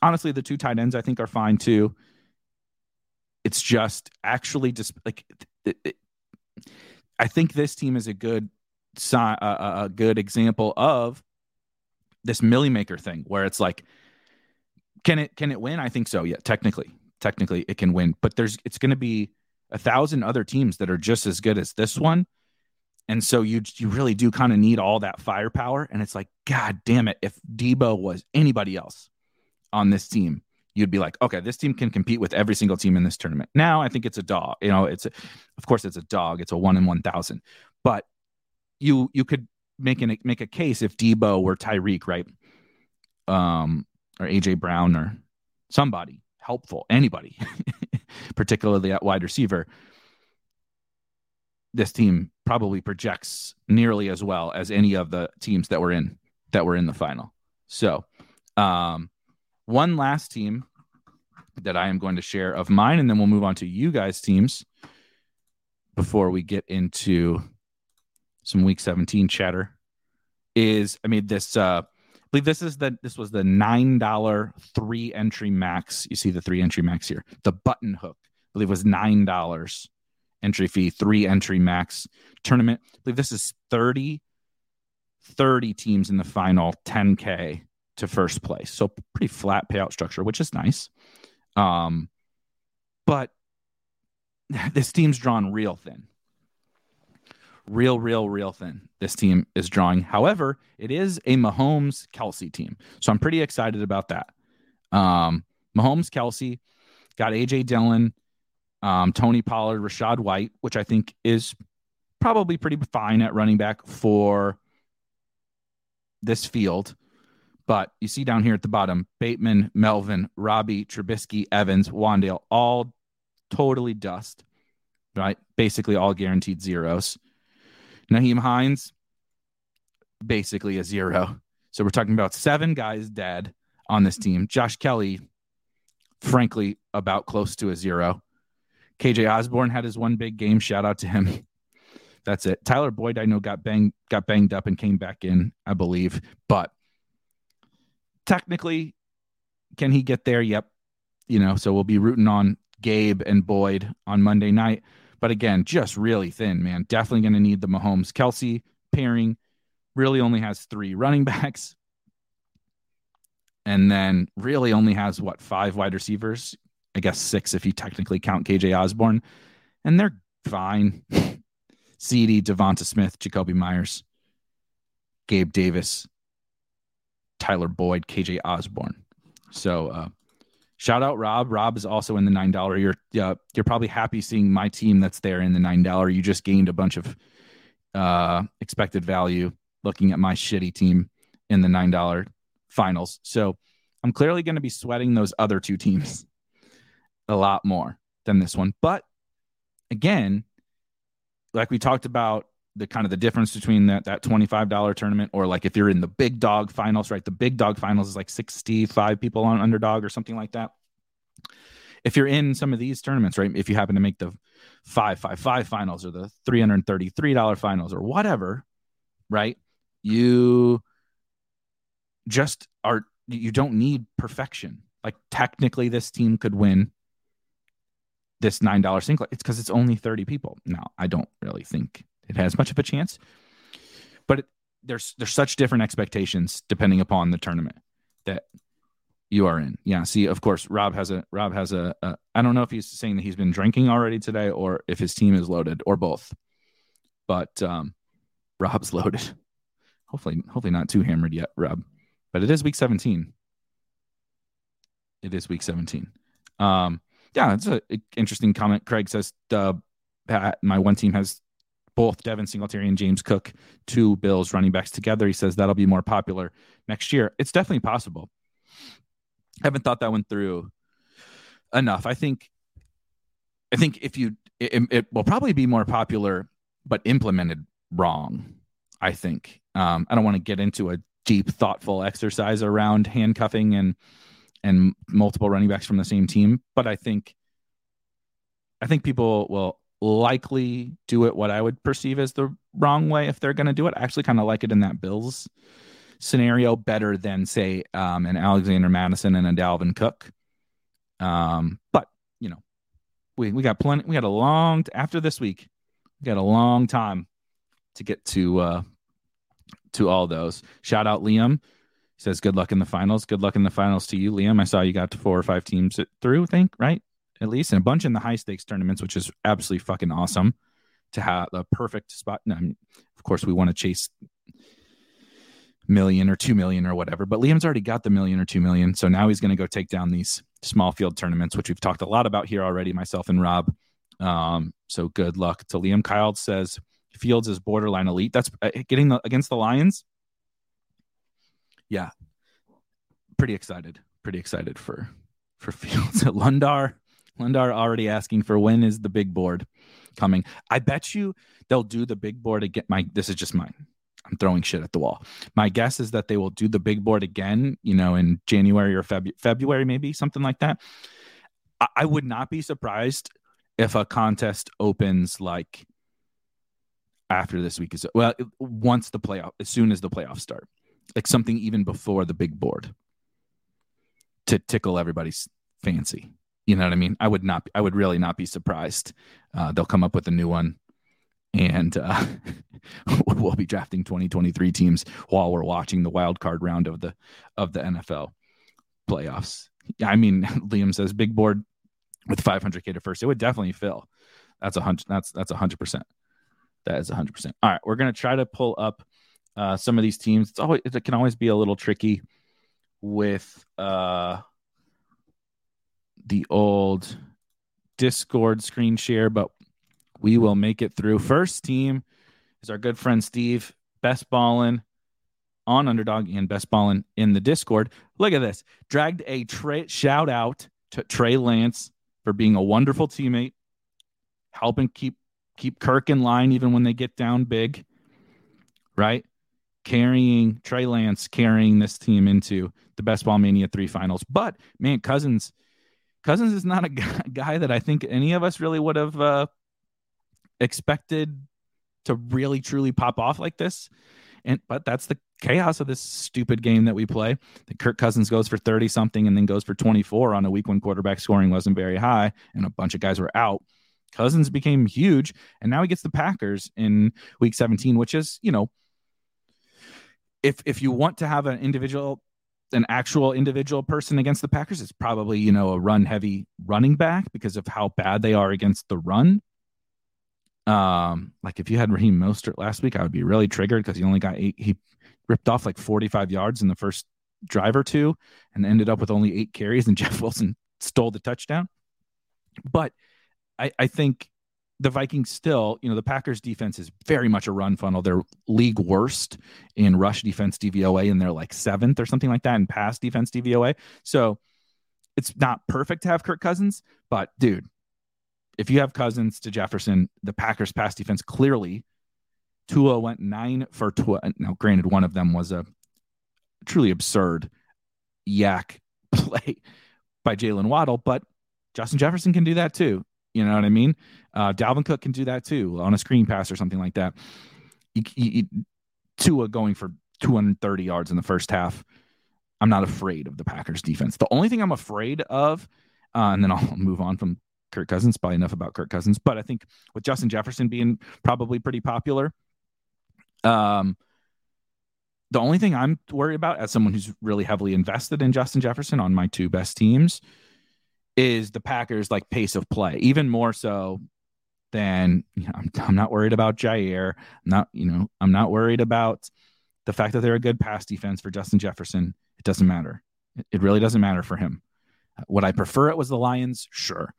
honestly, the two tight ends I think are fine too. It's just actually just like it, it, I think this team is a good uh, a good example of this Millie Maker thing, where it's like, can it can it win? I think so. Yeah, technically, technically it can win, but there's it's going to be a thousand other teams that are just as good as this one. And so you you really do kind of need all that firepower. And it's like, God damn it, if Deebo was anybody else, on this team, you'd be like, okay, this team can compete with every single team in this tournament. Now I think it's a dog. You know, it's a, of course it's a dog. It's a one in one thousand. But you you could make an make a case if Deebo were Tyreek, right? Um, or AJ Brown or somebody helpful, anybody, [LAUGHS] particularly at wide receiver. This team probably projects nearly as well as any of the teams that were in that were in the final. So, um, one last team that I am going to share of mine, and then we'll move on to you guys' teams before we get into some week 17 chatter. Is I mean this uh I believe this is the this was the nine dollar three entry max. You see the three entry max here. The button hook, I believe was nine dollars entry fee, three entry max tournament. I believe this is 30 30 teams in the final 10k to first place. So pretty flat payout structure, which is nice. Um, but [LAUGHS] this team's drawn real thin. Real, real, real thin. This team is drawing. However, it is a Mahomes Kelce team. So I'm pretty excited about that. Um, Mahomes Kelce got AJ Dillon, um, Tony Pollard, Rachaad White, which I think is probably pretty fine at running back for this field. But you see down here at the bottom, Bateman, Melvin, Robbie, Trubisky, Evans, Wan'Dale, all totally dust, right? Basically all guaranteed zeros. Nyheim Hines, basically a zero. So we're talking about seven guys dead on this team. Josh Kelley, frankly, about close to a zero. KJ Osborn had his one big game. Shout out to him. [LAUGHS] That's it. Tyler Boyd, I know, got banged got banged up and came back in, I believe. But technically, can he get there? Yep. You know, so we'll be rooting on Gabe and Boyd on Monday night. But again, just really thin, man. Definitely going to need the Mahomes Kelce pairing. really only has three running [LAUGHS] backs and then really only has what five wide receivers i guess six if you technically count kj Osborn. and they're fine [LAUGHS] CeeDee devonta smith Jakobi Meyers gabe davis tyler boyd kj Osborn. so uh, shout out rob rob is also in the nine dollar you're uh, you're probably happy seeing my team that's there in the nine dollar you just gained a bunch of uh, expected value looking at my shitty team in the nine dollar finals. So I'm clearly going to be sweating those other two teams a lot more than this one. But again, like we talked about the kind of the difference between that that $25 tournament or like if you're in the big dog finals, right? The big dog finals is like 65 people on underdog or something like that. If you're in some of these tournaments, right? If you happen to make the 555 finals or the $333 finals or whatever, right? You just are you don't need perfection. Like technically this team could win this $9 single. It's because it's only 30 people. Now, I don't really think it has much of a chance. But it, there's there's such different expectations depending upon the tournament that you are in. Yeah. See, of course, Rob has a Rob has a. a I don't know if he's saying that he's been drinking already today or if his team is loaded or both. But um, Rob's [LAUGHS] loaded. Hopefully, hopefully not too hammered yet, Rob. But it is week 17. It is week 17. Um, yeah, it's an interesting comment. Craig says, uh, my one team has both Devin Singletary and James Cook, two Bills running backs together. He says that'll be more popular next year. It's definitely possible. I haven't thought that one through enough. I think, I think if you, it, it will probably be more popular, but implemented wrong. I think. Um, I don't want to get into a deep, thoughtful exercise around handcuffing and and multiple running backs from the same team, but I think, I think people will likely do it what I would perceive as the wrong way if they're going to do it. I actually kind of like it in that Bills scenario better than say um, an Alexander Mattison and a Dalvin Cook. Um, but you know, we we got plenty. We got a long after this week. We got a long time to get to uh, to all those. Shout out Liam. He says good luck in the finals. Good luck in the finals to you, Liam. I saw you got to four or five teams through. I think right at least, and a bunch in the high stakes tournaments, which is absolutely fucking awesome to have the perfect spot. Mean, of course, we want to chase million or two million or whatever. But Liam's already got the million or two million. So now he's going to go take down these small field tournaments, which we've talked a lot about here already, myself and Rob. Um, so good luck to Liam. Kyle says Fields is borderline elite. That's uh, getting the, against the Lions. Yeah, pretty excited. Pretty excited for for [LAUGHS] Fields. At Lundar, Lundar already asking for when is the big board coming. I bet you they'll do the big board again. My this is just mine. I'm throwing shit at the wall. My guess is that they will do the big board again, you know, in January or Feb- February, maybe something like that. I-, I would not be surprised if a contest opens like after this week is well, once the playoff, as soon as the playoffs start, like something even before the big board to tickle everybody's fancy. You know what I mean? I would not, I would really not be surprised. Uh, they'll come up with a new one and uh, [LAUGHS] we'll be drafting 2023 teams while we're watching the wild card round of the of the NFL playoffs. I mean, [LAUGHS] Liam says big board with 500k to first. It would definitely fill. That's a hundred. That's that's a hundred percent. That is a hundred percent. All right, we're gonna try to pull up uh, some of these teams. It's always it can always be a little tricky with uh, the old Discord screen share, but we will make it through. First team is our good friend Steve, best ballin on underdog and best ballin in the Discord. Look at this. Dragged a Trey shout out to Trey Lance for being a wonderful teammate, helping keep keep Kirk in line even when they get down big. Right? Carrying Trey Lance, carrying this team into the best ball mania three finals. But man, Cousins Cousins is not a [LAUGHS] guy that I think any of us really would have uh, expected to really truly pop off like this. And but that's the chaos of this stupid game that we play. That Kirk Cousins goes for 30 something and then goes for 24 on a week when quarterback scoring wasn't very high and a bunch of guys were out. Cousins became huge and now he gets the Packers in week 17, which is, you know, if if you want to have an individual an actual individual person against the Packers, it's probably, you know, a run heavy running back because of how bad they are against the run. Um, like if you had Raheem Mostert last week, I would be really triggered because he only got eight. He ripped off like 45 yards in the first drive or two and ended up with only eight carries, and [LAUGHS] Jeff Wilson stole the touchdown. But I, I think the Vikings still, you know, the Packers defense is very much a run funnel. They're league worst in rush defense DVOA, and they're like seventh or something like that in pass defense DVOA. So it's not perfect to have Kirk Cousins, but dude, if you have Cousins to Jefferson, the Packers pass defense clearly. Tua went nine for twelve. Now, granted, one of them was a truly absurd yak [LAUGHS] play by Jalen Waddle, but Justin Jefferson can do that too. You know what I mean? Uh, Dalvin Cook can do that too on a screen pass or something like that. You, you, Tua going for 230 yards in the first half. I'm not afraid of the Packers defense. The only thing I'm afraid of, uh, and then I'll [LAUGHS] move on from Kirk Cousins, probably enough about Kirk Cousins, but I think with Justin Jefferson being probably pretty popular, um, the only thing I'm worried about as someone who's really heavily invested in Justin Jefferson on my two best teams is the Packers like pace of play, even more so than you know, I'm, I'm not worried about Jaire. I'm not, you know, I'm not worried about the fact that they're a good pass defense for Justin Jefferson. It doesn't matter. It, really doesn't matter for him. Would I prefer it was the Lions? Sure.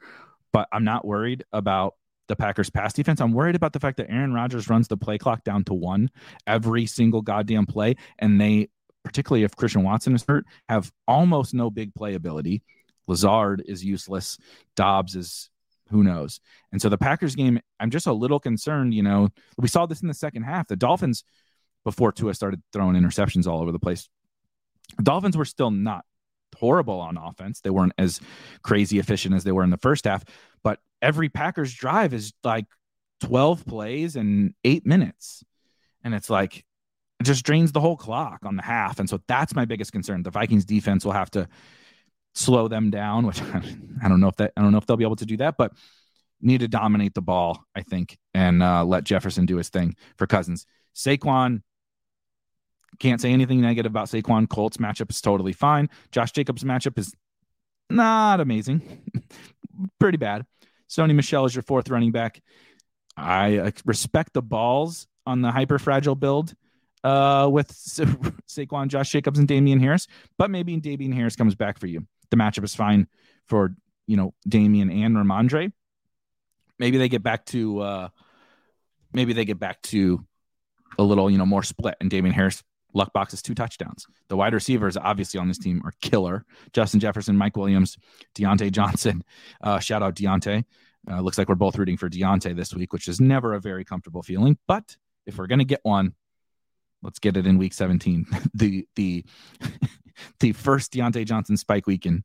But I'm not worried about the Packers pass defense. I'm worried about the fact that Aaron Rodgers runs the play clock down to one every single goddamn play. And they, particularly if Christian Watson is hurt, have almost no big play ability. Lazard is useless. Dobbs is who knows. And so the Packers game, I'm just a little concerned. You know, we saw this in the second half. The Dolphins, before Tua started throwing interceptions all over the place, Dolphins were still not horrible on offense. They weren't as crazy efficient as they were in the first half, but every Packers drive is like 12 plays and eight minutes. And it's like, it just drains the whole clock on the half. And so that's my biggest concern. The Vikings defense will have to slow them down, which [LAUGHS] I don't know if that I don't know if they'll be able to do that, but need to dominate the ball, I think, and uh, let Jefferson do his thing for Cousins. Saquon can't say anything negative about Saquon. Colts matchup is totally fine. Josh Jacobs matchup is not amazing, [LAUGHS] pretty bad. Sony Michel is your fourth running back. I uh, respect the balls on the hyper fragile build uh, with [LAUGHS] Saquon, Josh Jacobs, and Damien Harris, but maybe Damien Harris comes back for you the matchup is fine for you know Damien and Rhamondre. Maybe they get back to uh maybe they get back to a little you know more split and Damien Harris luck boxes two touchdowns. The wide receivers obviously on this team are killer. Justin Jefferson, Mike Williams, Diontae Johnson. [LAUGHS] Uh, shout out Diontae. Uh, looks like we're both rooting for Diontae this week, which is never a very comfortable feeling. But if we're gonna get one, let's get it in week 17. [LAUGHS] the the the first Diontae Johnson spike week in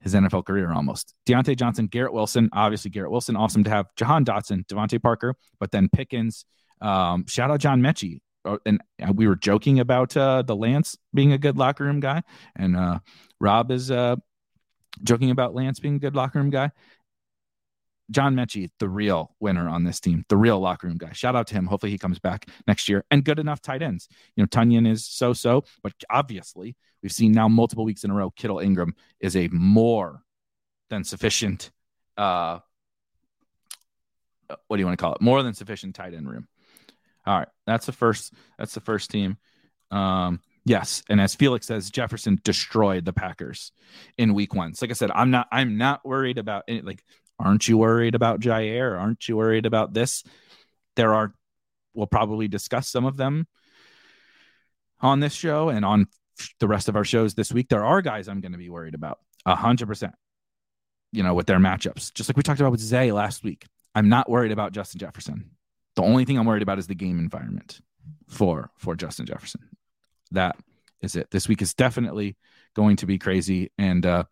his NFL career almost. Diontae Johnson, Garrett Wilson, obviously Garrett Wilson, awesome to have Jahan Dotson, DeVante Parker, but then Pickens. Um, shout out John Metchie. Oh, and we were joking about uh, the Lance being a good locker room guy, and uh, Rob is uh, joking about Lance being a good locker room guy. John Metchie, the real winner on this team, the real locker room guy. Shout out to him. Hopefully he comes back next year and good enough tight ends. You know, Tonyan is so so, but obviously we've seen now multiple weeks in a row. Kittle Engram is a more than sufficient. Uh, what do you want to call it? More than sufficient tight end room. All right, that's the first. That's the first team. Um, yes, and as Felix says, Jefferson destroyed the Packers in Week One. So like I said, I'm not. I'm not worried about it. Like Aren't you worried about Jaire? Aren't you worried about this? There are, we'll probably discuss some of them on this show and on the rest of our shows this week. There are guys I'm going to be worried about a hundred percent, you know, with their matchups, just like we talked about with Zay last week. I'm not worried about Justin Jefferson. The only thing I'm worried about is the game environment for, for Justin Jefferson. That is it. This week is definitely going to be crazy. And, uh,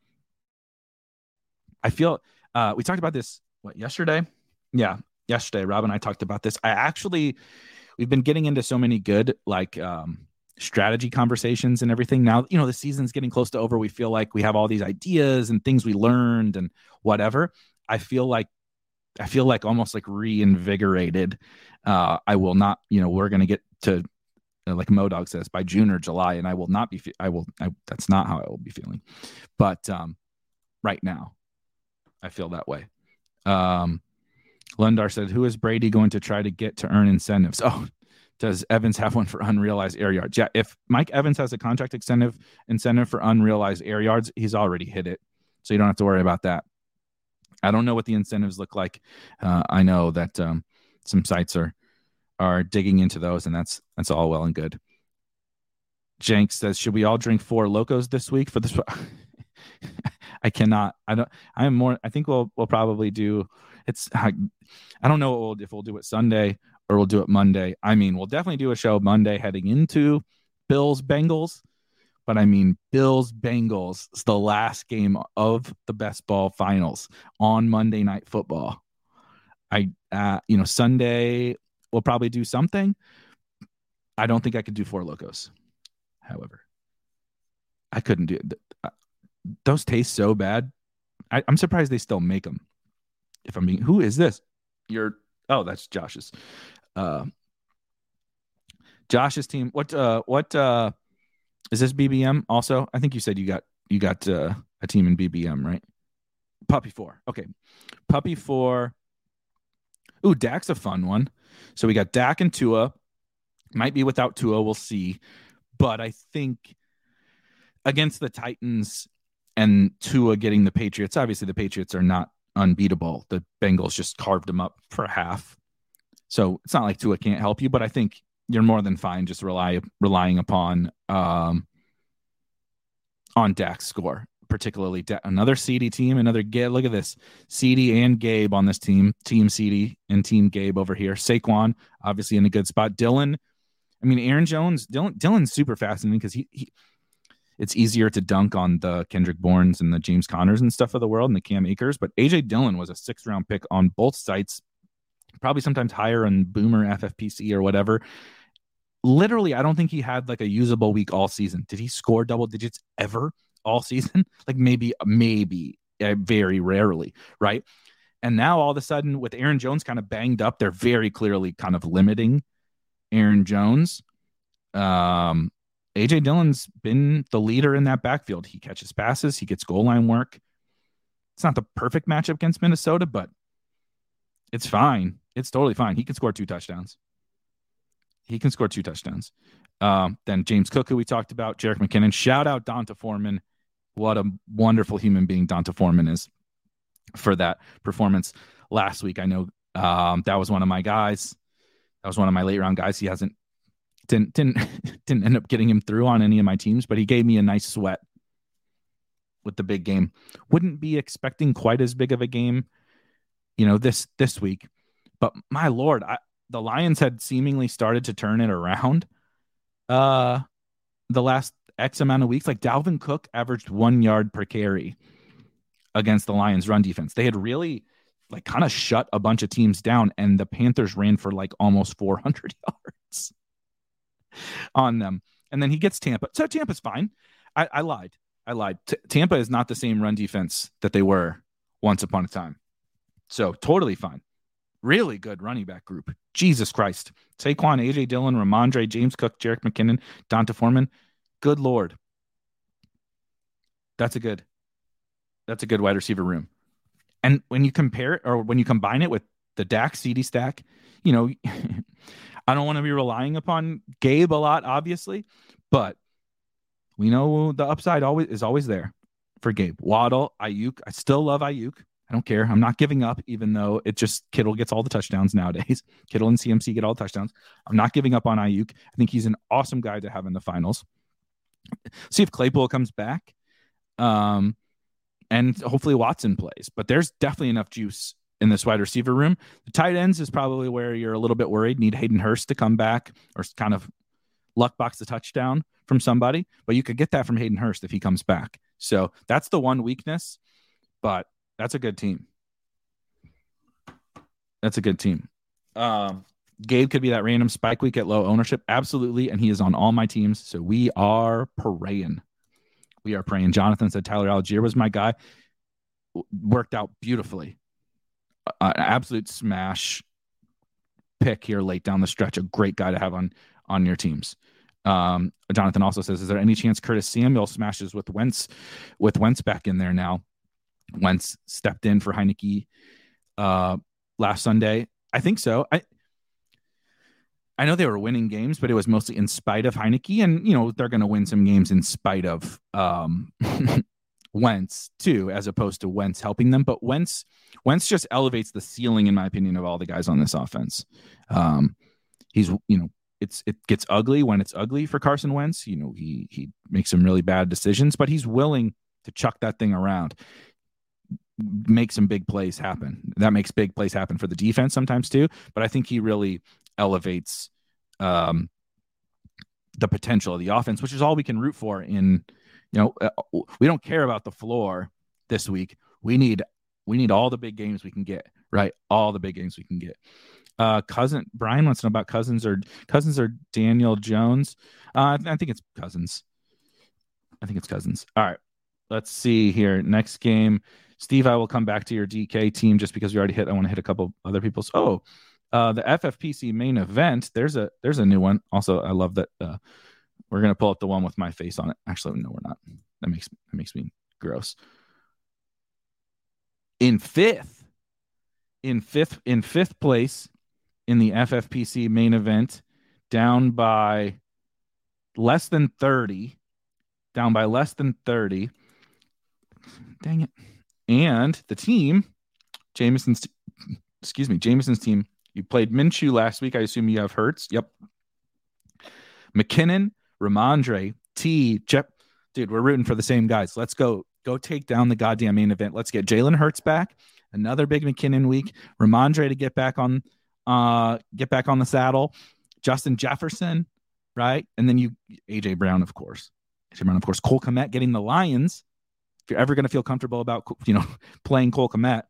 I feel uh, we talked about this what yesterday? Yeah, yesterday. Rob and I talked about this. I actually we've been getting into so many good like um, strategy conversations and everything. Now you know the season's getting close to over. We feel like we have all these ideas and things we learned and whatever. I feel like I feel like almost like reinvigorated. Uh, I will not. You know, we're gonna get to uh, like Modog says, by June or July, and I will not be. Fe- I will. I, that's not how I will be feeling. But um, right now, I feel that way. Um, Lundar said, "Who is Brady going to try to get to earn incentives?" Oh, does Evans have one for unrealized air yards? Yeah, if Mike Evans has a contract incentive incentive for unrealized air yards, he's already hit it, so you don't have to worry about that. I don't know what the incentives look like. Uh, I know that um, some sites are are digging into those, and that's that's all well and good. Jenks says, "Should we all drink Four Lokos this week for this?" [LAUGHS] I cannot. I don't. I'm more. I think we'll we'll probably do. It's. I, I don't know we'll, if we'll do it Sunday or we'll do it Monday. I mean, we'll definitely do a show Monday heading into Bills Bengals. But I mean, Bills Bengals is the last game of the best ball finals on Monday Night Football. I, uh, you know, Sunday we'll probably do something. I don't think I could do Four Lokos. However, I couldn't do it. Those taste so bad. I, I'm surprised they still make them. If I'm being, who is this? You're, oh, that's Josh's. Uh, Josh's team. What, uh, what, uh, is this BBM also? I think you said you got, you got, uh, a team in BBM, right? Puppy four. Okay. Puppy four. Ooh, Dak's a fun one. So we got Dak and Tua. Might be without Tua. We'll see. But I think against the Titans and Tua getting the Patriots, obviously the Patriots are not unbeatable. The Bengals just carved them up for half. So it's not like Tua can't help you, but I think you're more than fine just rely relying upon um on Dak's score particularly another CeeDee team, another Gabe. Look at this, CeeDee and Gabe on this team, Team CeeDee and Team Gabe over here. Saquon obviously in a good spot. Dylan, I mean Aaron Jones. Dylan, Dylan's super fascinating because he, he, it's easier to dunk on the Kendrick Bournes and the James Conners and stuff of the world and the Cam Akers, but AJ Dillon was a sixth round pick on both sites, probably sometimes higher on Boomer FFPC or whatever. Literally, I don't think he had like a usable week all season. Did he score double digits ever? all season, [LAUGHS] like maybe, maybe uh, very rarely, right? And now all of a sudden, with Aaron Jones kind of banged up, they're very clearly kind of limiting Aaron Jones. Um, AJ Dillon's been the leader in that backfield. He catches passes, he gets goal line work. It's not the perfect matchup against Minnesota, but it's fine. It's totally fine. He can score two touchdowns. He can score two touchdowns. Um, then James Cook, who we talked about, Jerick McKinnon. Shout out D'Onta Foreman what a wonderful human being D'Onta Foreman is for that performance last week. I know um, that was one of my guys. That was one of my late round guys. He hasn't didn't didn't [LAUGHS] didn't end up getting him through on any of my teams, but he gave me a nice sweat with the big game. Wouldn't be expecting quite as big of a game, you know, this this week. But my lord, I, the Lions had seemingly started to turn it around uh the last X amount of weeks, like Dalvin Cook averaged one yard per carry against the Lions run defense. They had really like kind of shut a bunch of teams down, and the Panthers ran for like almost 400 [LAUGHS] yards [LAUGHS] on them. And then he gets Tampa. So Tampa's fine. I, I lied. I lied. T- Tampa is not the same run defense that they were once upon a time. So totally fine. Really good running back group. Jesus Christ. Saquon, AJ Dillon, Rhamondre, James Cook, Jerick McKinnon, D'Onta Foreman. Good lord. That's a good that's a good wide receiver room. And when you compare it or when you combine it with the Dak CeeDee stack, you know, [LAUGHS] I don't want to be relying upon Gabe a lot, obviously, but we know the upside always is always there for Gabe. Waddle, Aiyuk. I still love Aiyuk. I don't care. I'm not giving up, even though it just Kittle gets all the touchdowns nowadays. [LAUGHS] Kittle and CMC get all the touchdowns. I'm not giving up on Aiyuk. I think he's an awesome guy to have in the finals see if Claypool comes back. Um, and hopefully Watson plays. But there's definitely enough juice in this wide receiver room. The tight ends is probably where you're a little bit worried. Need Hayden Hurst to come back or kind of luck box the touchdown from somebody, but you could get that from Hayden Hurst if he comes back. So that's the one weakness, but that's a good team. That's a good team. Um, Gabe could be that random spike week at low ownership. Absolutely. And he is on all my teams. So we are praying. We are praying. Jonathan said Tyler Allgeier was my guy. Worked out beautifully. An absolute smash pick here late down the stretch. A great guy to have on on your teams. Um, Jonathan also says, "Is there any chance Curtis Samuel smashes with Wentz, with Wentz back in there now? Wentz stepped in for Heinicke uh, last Sunday. I think so. I I know they were winning games, but it was mostly in spite of Heinicke, and you know they're going to win some games in spite of um, [LAUGHS] Wentz too, as opposed to Wentz helping them. But Wentz Wentz just elevates the ceiling, in my opinion, of all the guys on this offense. Um, he's you know it's it gets ugly when it's ugly for Carson Wentz. You know he he makes some really bad decisions, but he's willing to chuck that thing around, make some big plays happen. That makes big plays happen for the defense sometimes too. But I think he really elevates um, the potential of the offense, which is all we can root for. In you know uh, we don't care about the floor this week. We need we need all the big games we can get right. All the big games we can get. Uh, cousin Brian wants to know about cousins or cousins or Daniel Jones. Uh, I think it's cousins. I think it's cousins. All right, let's see here. Next game, Steve. I will come back to your DK team just because we already hit. I want to hit a couple other people's. Oh, uh, the FFPC main event. There's a there's a new one. Also, I love that. Uh, we're gonna pull up the one with my face on it. Actually, no, we're not. That makes that makes me gross. In fifth, in fifth, in fifth place, in the FFPC main event, down by less than 30, down by less than 30. Dang it. And the team, Jameson's, excuse me, Jameson's team, you played Minshew last week. I assume you have Hurts. Yep. McKinnon, Rhamondre, T, Jeff. Dude, we're rooting for the same guys. Let's go. Go take down the goddamn main event. Let's get Jalen Hurts back. Another big McKinnon week. Rhamondre to get back on uh, get back on the saddle. Justin Jefferson, right? And then you, AJ Brown, of course. AJ Brown, of course. Cole Kmet getting the Lions. If you're ever going to feel comfortable about, you know, [LAUGHS] playing Cole Kmet,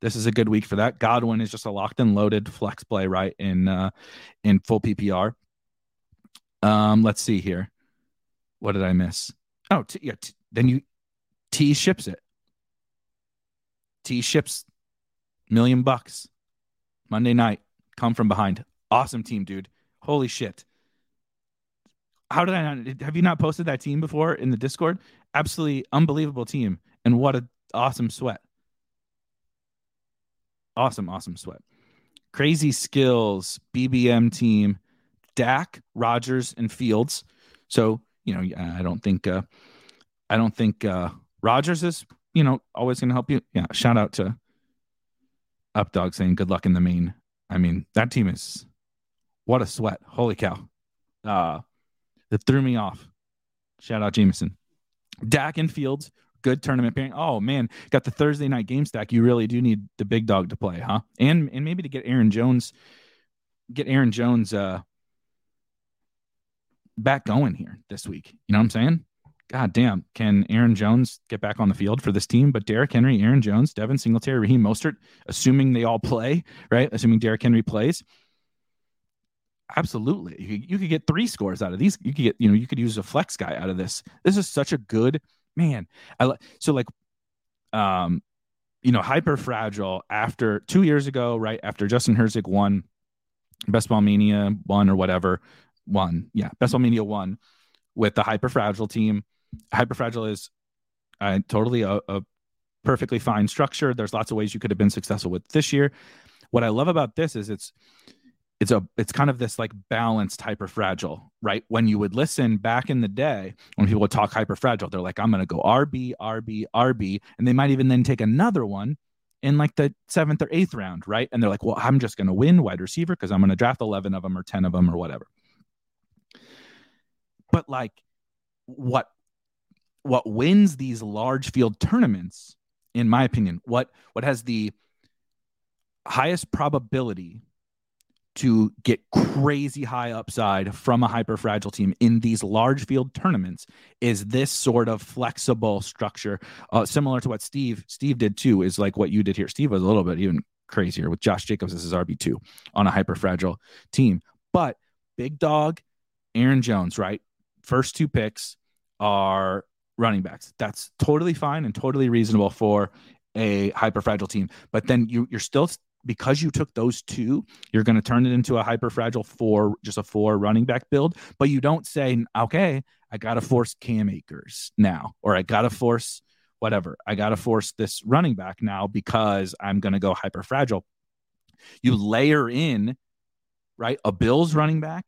this is a good week for that. Godwin is just a locked and loaded flex play, right? In uh, in full PPR. Um, let's see here. What did I miss? Oh, t- yeah. T- then you T ships it. T ships million bucks Monday night come from behind. Awesome team, dude. Holy shit. How did I not have you not posted that team before in the Discord? Absolutely unbelievable team. And what an awesome sweat. Awesome, awesome sweat. Crazy skills, BBM team, Dak, Rodgers, and Fields. So, you know, I don't think uh I don't think uh Rodgers is, you know, always gonna help you. Yeah, shout out to Updog saying good luck in the main I mean, that team is what a sweat. Holy cow. Uh it threw me off. Shout out Jameson. Dak and Fields, good tournament pairing. Oh man, got the Thursday night game stack. You really do need the big dog to play, huh? And and maybe to get Aaron Jones, get Aaron Jones uh back going here this week. You know what I'm saying? God damn, can Aaron Jones get back on the field for this team? But Derrick Henry, Aaron Jones, Devin Singletary, Raheem Mostert, assuming they all play, right? Assuming Derrick Henry plays. Absolutely. You could, you could get three scores out of these. You could get, you know, you could use a flex guy out of this. This is such a good man. I so like um you know, hyper fragile after two years ago, right? After Justin Herzig won Best Ball Mania one or whatever, one. Yeah, Best Ball Mania one with the hyper fragile team hyperfragile is uh, totally a, a perfectly fine structure. There's lots of ways you could have been successful with this year. What I love about this is it's it's a it's kind of this like balanced hyperfragile, right? When you would listen back in the day when people would talk hyperfragile, they're like, I'm gonna go RB, RB, RB, and they might even then take another one in like the seventh or eighth round, right? And they're like, well, I'm just gonna win wide receiver because I'm gonna draft 11 of them or 10 of them or whatever. But like what what wins these large field tournaments, in my opinion, what what has the highest probability to get crazy high upside from a hyper fragile team in these large field tournaments is this sort of flexible structure. Uh, similar to what steve steve did too is like what you did here. Steve was a little bit even crazier with josh jacobs as his rb2 on a hyper fragile team. But big dog aaron jones right first two picks are running backs. That's totally fine and totally reasonable for a hyper fragile team. But then you you're still because you took those two, you're going to turn it into a hyper fragile four, just a four running back build. But you don't say, okay, I got to force Cam Akers now, or I got to force whatever. I got to force this running back now because I'm going to go hyper fragile. You layer in, right, a Bills running back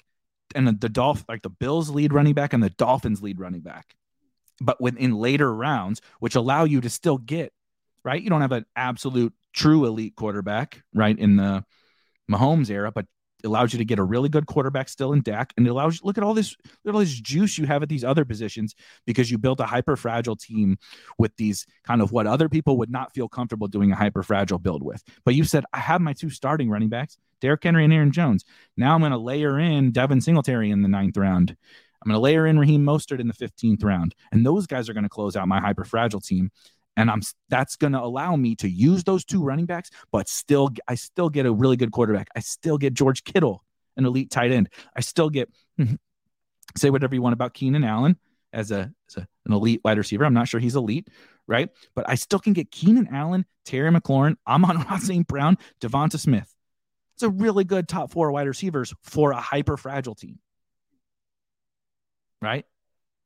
and the, the Dolph like the Bills lead running back and the Dolphins lead running back, but within later rounds, which allow you to still get right. You don't have an absolute true elite quarterback, right, in the Mahomes era, but allows you to get a really good quarterback still in Dak, and it allows you look at all this look at all this juice you have at these other positions because you built a hyper fragile team with these kind of what other people would not feel comfortable doing a hyper fragile build with. But you said I have my two starting running backs, Derrick Henry and Aaron Jones. Now I'm going to layer in Devin Singletary in the ninth round. I'm going to layer in Raheem Mostert in the 15th round, and those guys are going to close out my hyper fragile team and I'm that's going to allow me to use those two running backs, but still I still get a really good quarterback. I still get George Kittle, an elite tight end. I still get mm-hmm, say whatever you want about Keenan Allen as a, as a an elite wide receiver. I'm not sure he's elite, right? But I still can get Keenan Allen, Terry McLaurin, Amon [LAUGHS] Ross St. Brown, Devonta Smith. It's a really good top four wide receivers for a hyper fragile team. Right?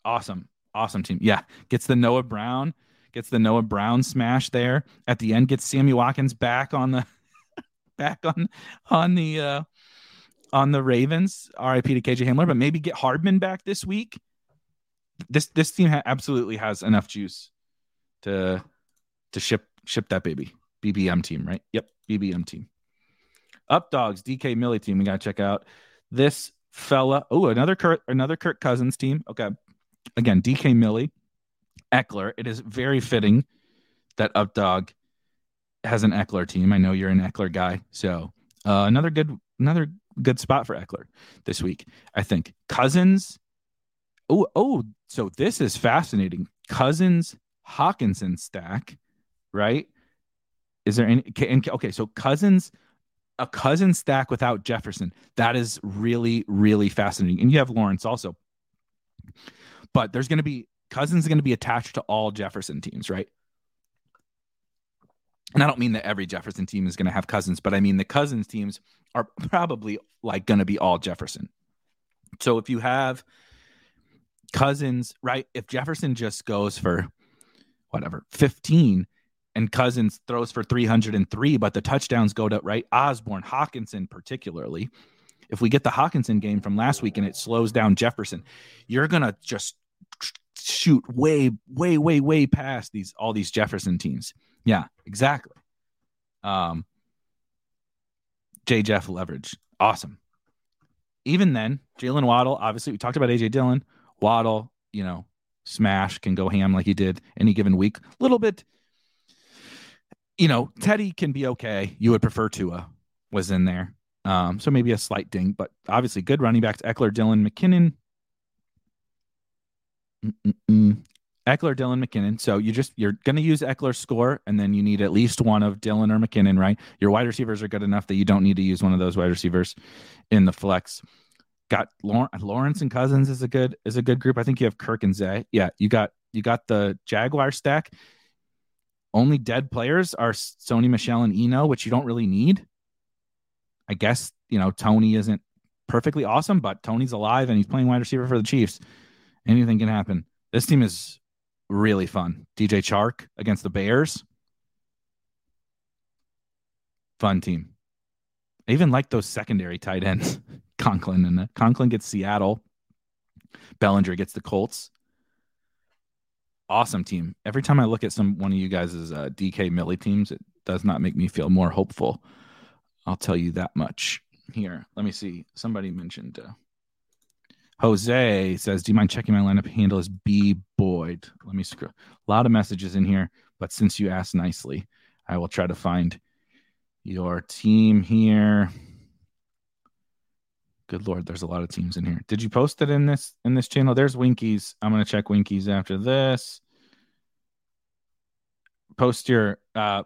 Awesome. Awesome team. Yeah. Gets the Noah Brown gets the Noah Brown smash there at the end, gets Sammy Watkins back on the [LAUGHS] back on on the uh on the Ravens. RIP to KJ Hamler, but maybe get Hardman back this week. This this team ha- absolutely has enough juice to to ship ship that baby. BBM team, right? Yep, BBM team. Up dogs, DK Millie team. We gotta check out this fella. Oh, another Kurt, another Kirk Cousins team. Okay, again, DK Millie Ekeler, it is very fitting that Updog has an Ekeler team. I know you're an Ekeler guy, so uh, another good another good spot for Ekeler this week. I think Cousins. Oh, oh, so this is fascinating. Cousins Hockenson stack, right? Is there any? Okay, so Cousins, a cousin stack without Jefferson. That is really, really fascinating. And you have Lawrence also. But there's going to be Cousins is going to be attached to all Jefferson teams, right? And I don't mean that every Jefferson team is going to have Cousins, but I mean the Cousins teams are [LAUGHS] probably like going to be all Jefferson. So if you have Cousins, right? If Jefferson just goes for whatever, 15 and Cousins throws for 303, but the touchdowns go to right Osborn, Hockenson particularly. If we get the Hockenson game from last week and it slows down Jefferson, you're going to just shoot way, way, way, way past these all these Jefferson teams. Yeah, exactly. Um, J Jeff leverage, awesome. Even then, Jalen Waddle, obviously, we talked about AJ Dillon. Waddle, you know, smash can go ham like he did any given week. A little bit, you know, Teddy can be okay. You would prefer Tua was in there. Um, so maybe a slight ding, but obviously good running backs. Ekeler, Dillon, McKinnon, Mm-mm-mm. Ekeler, Dillon, McKinnon. So you just you're going to use Ekeler's score, and then you need at least one of Dillon or McKinnon, right? Your wide receivers are good enough that you don't need to use one of those wide receivers in the flex. Got Lawrence and Cousins is a good is a good group. I think you have Kirk and Zay. Yeah, you got you got the Jaguar stack. Only dead players are Sony Michel and Eno, which you don't really need. I guess you know Tony isn't perfectly awesome, but Tony's alive and he's playing wide receiver for the Chiefs anything can happen. This team is really fun. DJ Chark against the Bears. Fun team. I even like those secondary tight ends. [LAUGHS] Conklin and uh, Conklin gets Seattle. Bellinger gets the Colts. Awesome team. Every time I look at some one of you guys' uh, DK Millie teams, it does not make me feel more hopeful. I'll tell you that much. Here, let me see. Somebody mentioned uh, Jose says, "Do you mind checking my lineup handle is B Boyd?" Let me scroll. A lot of messages in here, but since you asked nicely, I will try to find your team here. Good lord, there's a lot of teams in here. Did you post it in this in this channel? There's Winkies. I'm gonna check Winkies after this. Post your uh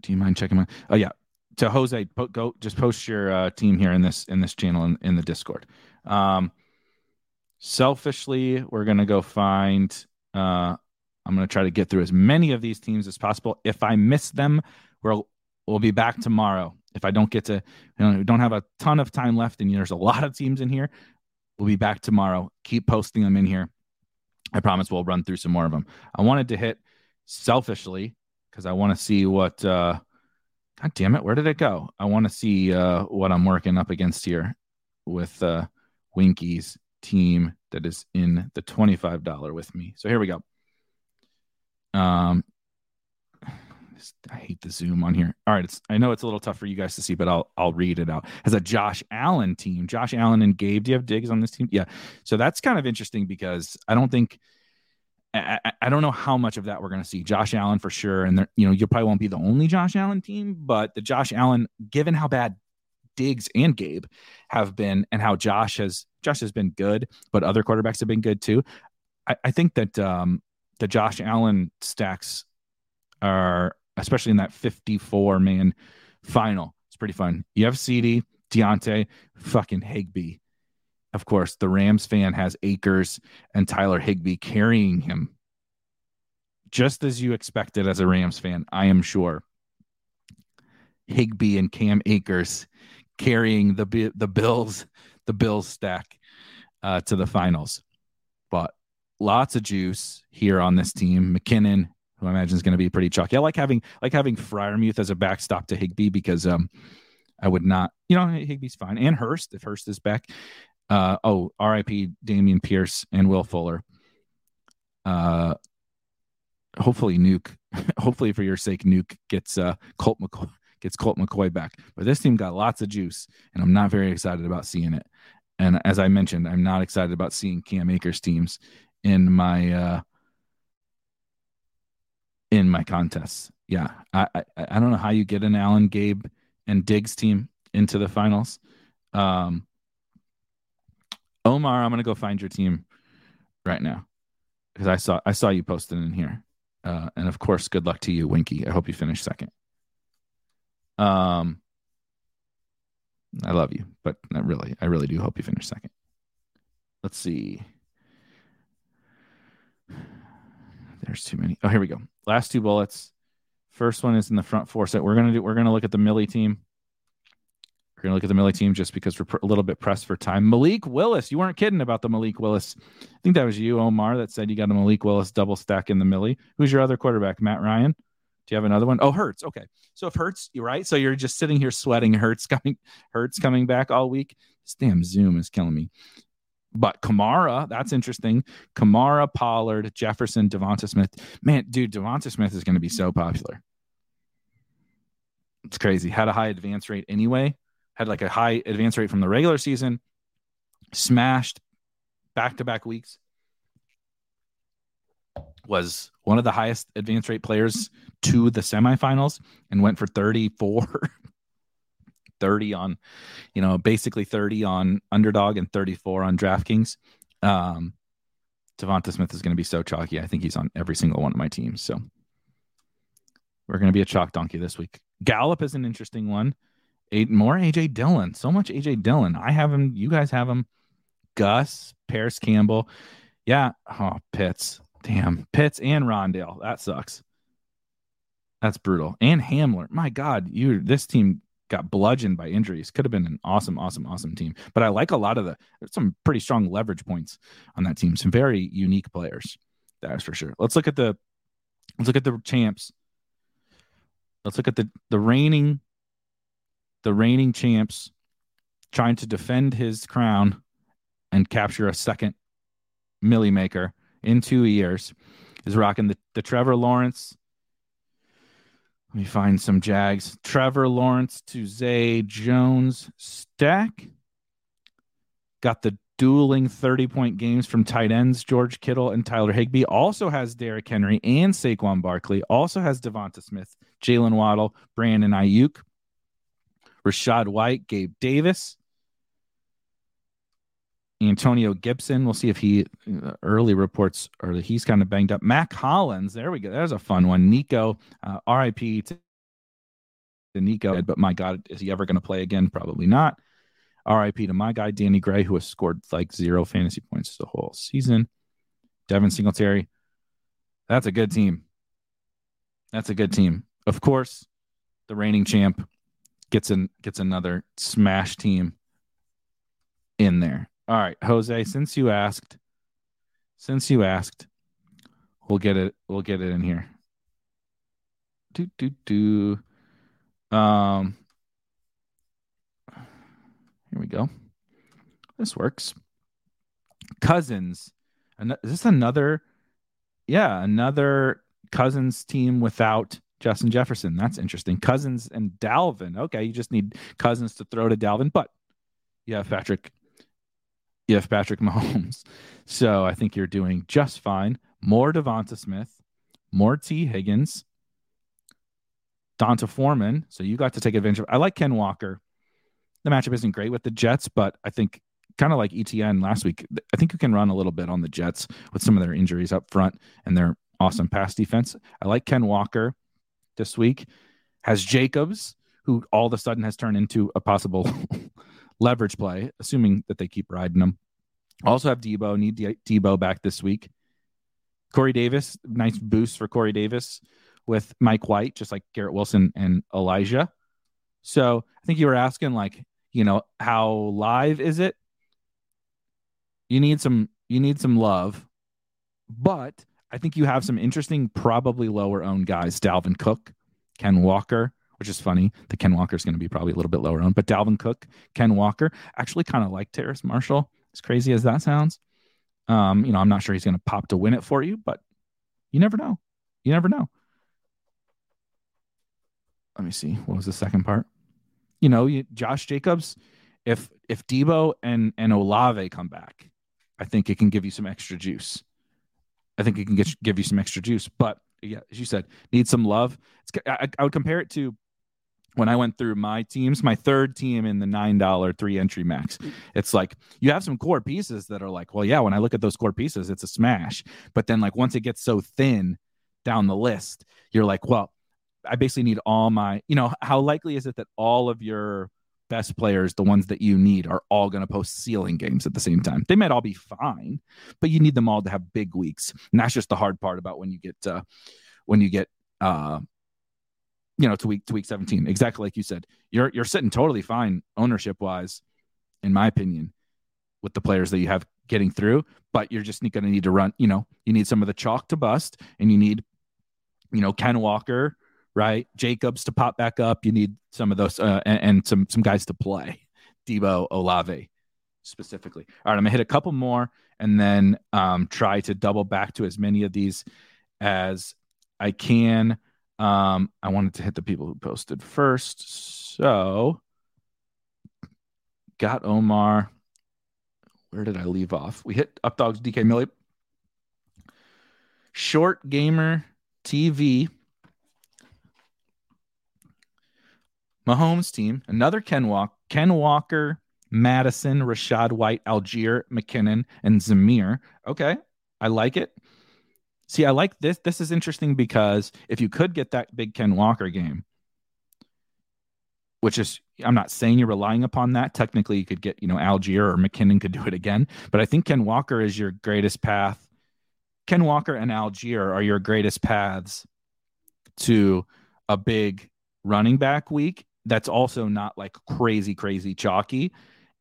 do you mind checking my oh yeah to Jose, po- go just post your uh, team here in this in this channel in, in the Discord. Um, selfishly, we're gonna go find. Uh, I'm gonna try to get through as many of these teams as possible. If I miss them, We'll we'll be back tomorrow. If I don't get to, you know, don't have a ton of time left, and there's a lot of teams in here. We'll be back tomorrow. Keep posting them in here. I promise we'll run through some more of them. I wanted to hit selfishly because I want to see what. uh God damn it, where did it go? I want to see uh what I'm working up against here with uh Winky's team that is in the $25 with me. So here we go. Um I hate the zoom on here. All right, it's I know it's a little tough for you guys to see, but I'll I'll read it out. As a Josh Allen team, Josh Allen and Gabe, do you have Diggs on this team? Yeah. So that's kind of interesting because I don't think I, I don't know how much of that we're going to see. Josh Allen for sure, and there, you know you probably won't be the only Josh Allen team, but the Josh Allen, given how bad Diggs and Gabe have been, and how Josh has Josh has been good, but other quarterbacks have been good too. I, I think that um, the Josh Allen stacks are especially in that 54 man final. It's pretty fun. You have CeeDee, Diontae, fucking Higbee. Of course, the Rams fan has Akers and Tyler Higbee carrying him. Just as you expected as a Rams fan, I am sure. Higbee and Cam Akers carrying the the Bills, the Bills stack uh, to the finals. But lots of juice here on this team. McKinnon, who I imagine is going to be pretty chalky. I like having like having Freiermuth as a backstop to Higbee because um I would not, you know, Higbee's fine. And Hurst, if Hurst is back. Uh oh, RIP Dameon Pierce and Will Fuller. Uh hopefully Nuke, [LAUGHS] hopefully for your sake, Nuke gets uh Colt McCoy gets Colt McCoy back. But this team got lots of juice, and I'm not very excited about seeing it. And as I mentioned, I'm not excited about seeing Cam Akers teams in my uh in my contests. Yeah, I, I, I don't know how you get an Allen, Gabe, and Diggs team into the finals. Um, Omar, I'm gonna go find your team right now because I saw I saw you posted in here. Uh, and of course, good luck to you, Winky. I hope you finish second. Um, I love you, but not really. I really do hope you finish second. Let's see. There's too many. Oh, here we go. Last two bullets. First one is in the front four set. We're gonna do. We're gonna look at the Millie team. We're gonna look at the Millie team just because we're a little bit pressed for time. Malik Willis, you weren't kidding about the Malik Willis. I think that was you, Omar, that said you got a Malik Willis double stack in the Millie. Who's your other quarterback? Matt Ryan. Do you have another one? Oh, Hurts. Okay. So if Hurts, you're right. So you're just sitting here sweating. Hurts coming, Hurts coming back all week. This damn Zoom is killing me. But Kamara, that's interesting. Kamara, Pollard, Jefferson, Devonta Smith. Man, dude, Devonta Smith is going to be so popular. It's crazy. Had a high advance rate anyway. Had like a high advance rate from the regular season. Smashed back to back weeks. Was one of the highest advance rate players to the semifinals and went for 34 [LAUGHS] 30 on, you know, basically 30 on underdog and 34 on DraftKings. Um, Devonta Smith is going to be so chalky. I think he's on every single one of my teams. So we're going to be a chalk donkey this week. Gallup is an interesting one. Eight more AJ Dillon. So much AJ Dillon. I have him. You guys have him. Gus, Parris Campbell. Yeah. Oh, Pitts. Damn. Pitts and Rondale. That sucks. That's brutal. And Hamler. My God, you this team got bludgeoned by injuries. Could have been an awesome, awesome, awesome team. But I like a lot of the some pretty strong leverage points on that team. Some very unique players. That's for sure. Let's look at the let's look at the champs. Let's look at the the reigning the reigning champs trying to defend his crown and capture a second millie maker in two years is rocking the, the Trevor Lawrence let me find some Jags. Trevor Lawrence to Zay Jones stack. Got the dueling 30 point games from tight ends, George Kittle and Tyler Higbee. Also has Derrick Henry and Saquon Barkley. Also has Devonta Smith, Jalen Waddle, Brandon Aiyuk, Rachaad White, Gabe Davis. Antonio Gibson. We'll see if he uh, early reports or he's kind of banged up. Mack Hollins. There we go. There's a fun one. Nico, uh, RIP to Nico. But my God, is he ever going to play again? Probably not. RIP to my guy, Danny Gray, who has scored like zero fantasy points the whole season. Devin Singletary. That's a good team. That's a good team. Of course, the reigning champ, gets an gets another smash team in there. All right, Jose, since you asked, since you asked, we'll get it. We'll get it in here. Do do do. Um. Here we go. This works. Cousins. Is this another? Yeah, another Cousins team without Justin Jefferson. That's interesting. Cousins and Dalvin. Okay, you just need Cousins to throw to Dalvin, but you have Patrick. You have Patrick Mahomes. [LAUGHS] So I think you're doing just fine. More Devonta Smith, more Tee Higgins, D'Onta Foreman. So you got to take advantage of. I like Ken Walker. The matchup isn't great with the Jets, but I think kind of like ETN last week. I think you can run a little bit on the Jets with some of their injuries up front and their awesome pass defense. I like Ken Walker this week. Has Jacobs, who all of a sudden has turned into a possible [LAUGHS] leverage play, assuming that they keep riding them. Also have Deebo, need Deebo back this week. Corey Davis, nice boost for Corey Davis with Mike White, just like Garrett Wilson and Elijah. So I think you were asking, like, you know, how live is it? You need some, you need some love, but I think you have some interesting, probably lower owned guys. Dalvin Cook, Ken Walker, which is funny. The Ken Walker is going to be probably a little bit lower owned, but Dalvin Cook, Ken Walker, actually kind of like Terrace Marshall. As crazy as that sounds, um, you know, I'm not sure he's going to pop to win it for you, but you never know. You never know. Let me see. What was the second part? You know, you, Josh Jacobs. If if Deebo and and Olave come back, I think it can give you some extra juice. I think it can get give you some extra juice. But yeah, as you said, need some love. I, I would compare it to when I went through my teams, my third team in the nine dollar three entry max. It's like you have some core pieces that are like, well, yeah. When I look at those core pieces, it's a smash. But then like once it gets so thin down the list, you're like, well, I basically need all my. You know, how likely is it that all of your best players, the ones that you need, are all going to post ceiling games at the same time. They might all be fine, but you need them all to have big weeks. And that's just the hard part about when you get uh, when you get uh, you know to week to week 17. Exactly like you said. You're you're sitting totally fine ownership wise, in my opinion, with the players that you have getting through, but you're just going to need to run, you know, you need some of the chalk to bust and you need you know Ken Walker right? Jacobs to pop back up. You need some of those uh, and, and, some some guys to play. Deebo, Olave specifically. All right, I'm gonna hit a couple more and then um, try to double back to as many of these as I can. Um, I wanted to hit the people who posted first, so got Omar. Where did I leave off? We hit Updogs DK Millie. Short Gamer TV Mahomes team, another Ken Walk, Ken Walker, Mattison, Rachaad White, Allgeier, McKinnon, and Zamir. Okay, I like it. See, I like this. This is interesting because if you could get that big Ken Walker game, which is I'm not saying you're relying upon that. Technically, you could get, you know, Allgeier or McKinnon could do it again. But I think Ken Walker is your greatest path. Ken Walker and Allgeier are your greatest paths to a big running back week that's also not like crazy, crazy chalky.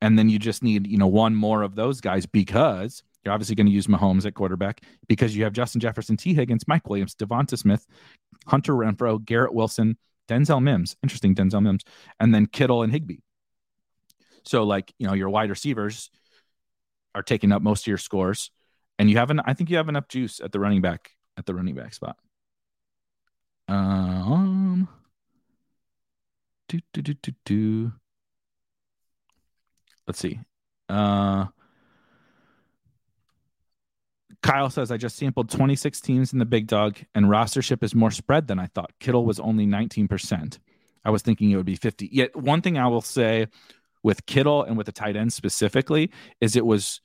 And then you just need, you know, one more of those guys because you're obviously going to use Mahomes at quarterback because you have Justin Jefferson, Tee Higgins, Mike Williams, Devonta Smith, Hunter Renfrow, Garrett Wilson, Denzel Mims. Interesting, Denzel Mims. And then Kittle and Higbee. So, like, you know, your wide receivers are taking up most of your scores. And you have an, I think you have enough juice at the running back, at the running back spot. Um, do, do, do, do, do. Let's see. Uh, Kyle says, I just sampled 26 teams in the big dog, and rostership is more spread than I thought. Kittle was only 19%. I was thinking it would be 50. Yet, one thing I will say with Kittle and with the tight end specifically is it was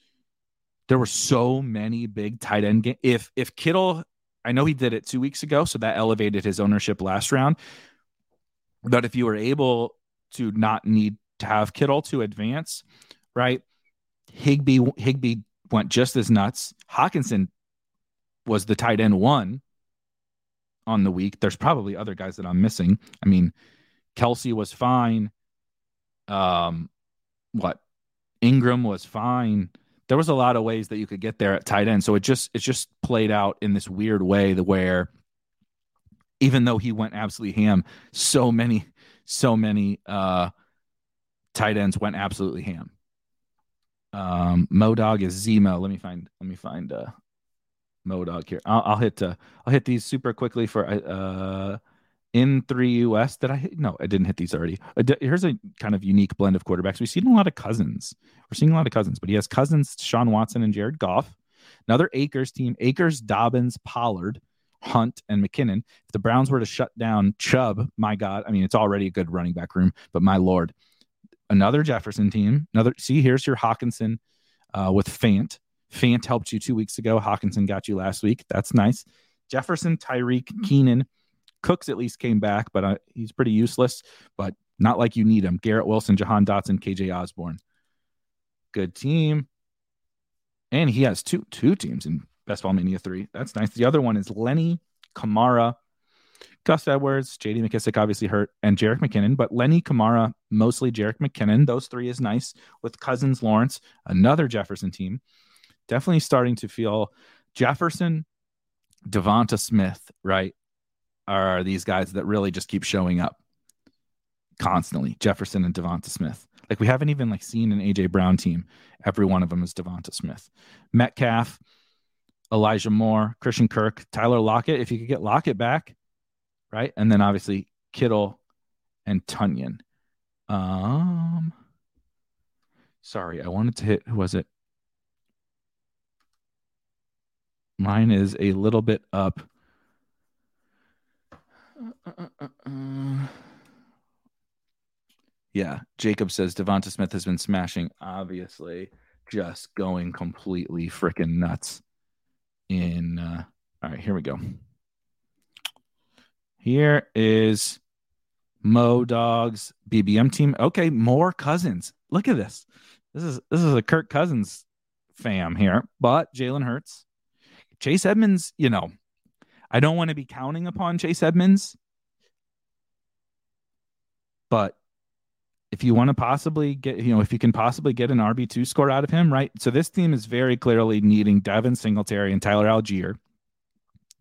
there were so many big tight end games. If if Kittle, I know he did it two weeks ago, so that elevated his ownership last round. But if you were able to not need to have Kittle to advance, right? Higby Higbee went just as nuts. Hockenson was the tight end one on the week. There's probably other guys that I'm missing. I mean, Kelce was fine. Um, what Engram was fine. There was a lot of ways that you could get there at tight end. So it just it just played out in this weird way the where even though he went absolutely ham, so many, so many uh tight ends went absolutely ham. Um Modog is Zemo. Let me find let me find uh Modog here. I'll, I'll hit uh I'll hit these super quickly for uh in three US. Did I hit? No, I didn't hit these already. Uh, here's a kind of unique blend of quarterbacks. We've seen a lot of Cousins. We're seeing a lot of Cousins, but he has Cousins, Sean Watson, and Jared Goff. Another Akers team: Akers, Dobbins, Pollard, Hunt, and McKinnon. If the Browns were to shut down Chubb, my God, I mean it's already a good running back room, but my lord, another Jefferson team. Another. See, here's your Hockenson uh, with Fant. Fant helped you two weeks ago. Hockenson got you last week. That's nice. Jefferson, Tyreek, Keenan. Cooks at least came back, but uh, he's pretty useless. But not like you need him. Garrett Wilson, Jahan Dotson, KJ Osborn. Good team. And he has two two teams in Best Ball Mania 3. That's nice. The other one is Lenny, Kamara, Gus Edwards, JD McKissic obviously hurt, and Jerick McKinnon. But Lenny, Kamara, mostly Jerick McKinnon. Those three is nice with Cousins, Lawrence, another Jefferson team. Definitely starting to feel Jefferson, Devonta Smith, right? are these guys that really just keep showing up constantly. Jefferson and Devonta Smith. Like we haven't even like seen an AJ Brown team. Every one of them is Devonta Smith. Metcalf, Elijah Moore, Christian Kirk, Tyler Lockett. If you could get Lockett back, right? And then obviously Kittle and Tonyan. Um sorry, I wanted to hit who was it? Mine is a little bit up. Yeah, Jacob says Devonta Smith has been smashing, obviously, just going completely freaking nuts. In uh, all right, here we go. Here is Mo Dogs BBM team. Okay, more cousins. Look at this. This is this is a Kirk Cousins fam here, but Jalen Hurts, Chase Edmonds. You know, I don't want to be counting upon Chase Edmonds, but if you want to possibly get, you know, if you can possibly get an RB2 score out of him, right? So this team is very clearly needing Devin Singletary and Tyler Allgeier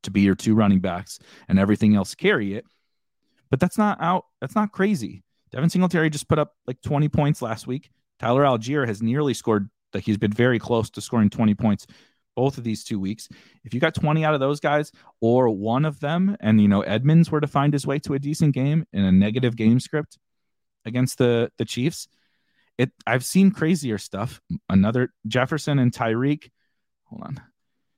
to be your two running backs and everything else carry it. But that's not out. That's not crazy. Devin Singletary just put up like 20 points last week. Tyler Allgeier has nearly scored, like he's been very close to scoring 20 points both of these two weeks. If you got 20 out of those guys or one of them, and you know Edmonds were to find his way to a decent game in a negative game script against the the Chiefs, it I've seen crazier stuff. Another Jefferson and Tyreek. Hold on.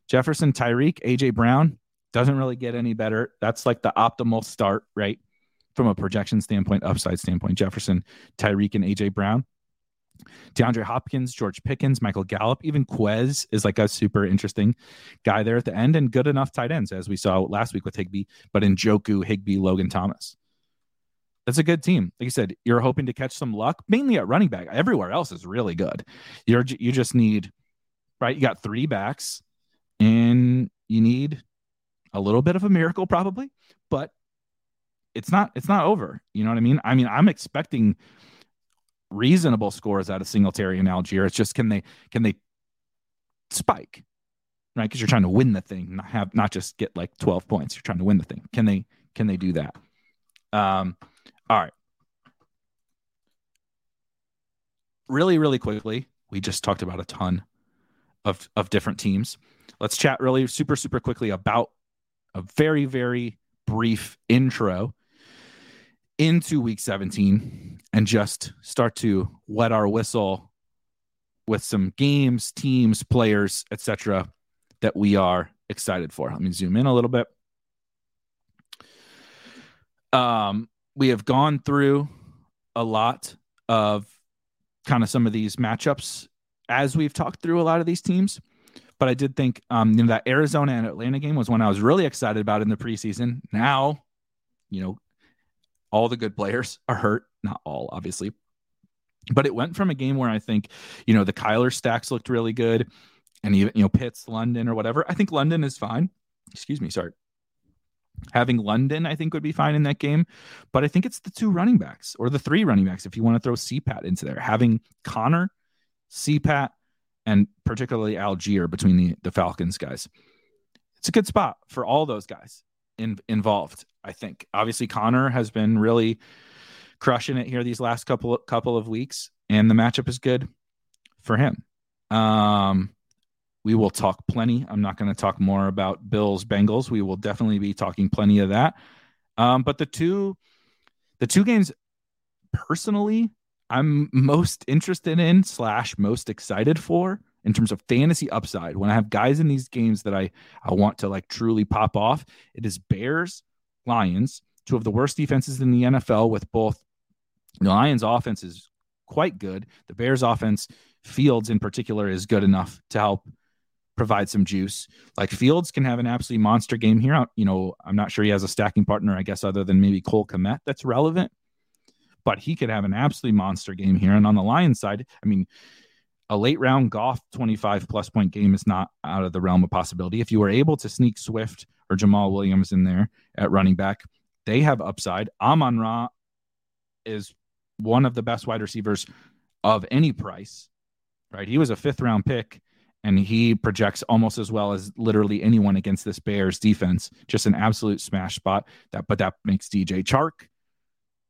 Jefferson, Tyreek, AJ Brown doesn't really get any better. That's like the optimal start, right? From a projection standpoint, upside standpoint, Jefferson, Tyreek, and AJ Brown. DeAndre Hopkins, George Pickens, Michael Gallup, even Quez is like a super interesting guy there at the end and good enough tight ends, as we saw last week with Higbee, but Njoku, Higbee, Logan Thomas. That's a good team. Like you said, you're hoping to catch some luck, mainly at running back. Everywhere else is really good. You're you just need right. You got three backs, and you need a little bit of a miracle, probably, but it's not it's not over. You know what I mean? I mean, I'm expecting reasonable scores out of Singletary and Allgeier. It's just can they can they spike, right? Because you're trying to win the thing, not have not just get like 12 points. You're trying to win the thing. Can they can they do that? Um, all right. Really, really quickly, we just talked about a ton of of different teams. Let's chat really super super quickly about a very very brief intro into week 17 and just start to wet our whistle with some games, teams, players, etc. that we are excited for. Let me zoom in a little bit. Um, we have gone through a lot of kind of some of these matchups as we've talked through a lot of these teams. But I did think um, you know, that Arizona and Atlanta game was one I was really excited about in the preseason. Now, you know, all the good players [LAUGHS] are hurt. Not all, obviously. But it went from a game where I think, you know, the Kyler stacks looked really good and even, you know, Pitts, London or whatever. I think London is fine. Excuse me, sorry. Having London, I think, would be fine in that game. But I think it's the two running backs or the three running backs if you want to throw CPAT into there. Having Conner, CPAT, and particularly Allgeier between the, the Falcons guys. It's a good spot for all those guys in, involved, I think. Obviously, Conner has been really crushing it here these last couple couple of weeks, and the matchup is good for him. Um, we will talk plenty. I'm not going to talk more about Bills Bengals. We will definitely be talking plenty of that. Um, but the two, the two games, personally, I'm most interested in slash most excited for in terms of fantasy upside. When I have guys in these games that I I want to like truly pop off, it is Bears, Lions, two of the worst defenses in the NFL. With both the Lions' offense is quite good. The Bears' offense, Fields in particular, is good enough to help provide some juice. Like Fields can have an absolutely monster game here. You know, I'm not sure he has a stacking partner, I guess, other than maybe Cole Kmet that's relevant, but he could have an absolutely monster game here. And on the Lions side, I mean, a late round Goff 25 plus point game is not out of the realm of possibility. If you were able to sneak Swift or Jamaal Williams in there at running back, they have upside. Amon Ra is one of the best wide receivers of any price, right? He was a fifth round pick and he projects almost as well as literally anyone against this Bears defense. Just an absolute smash spot. That, but that makes DJ Chark,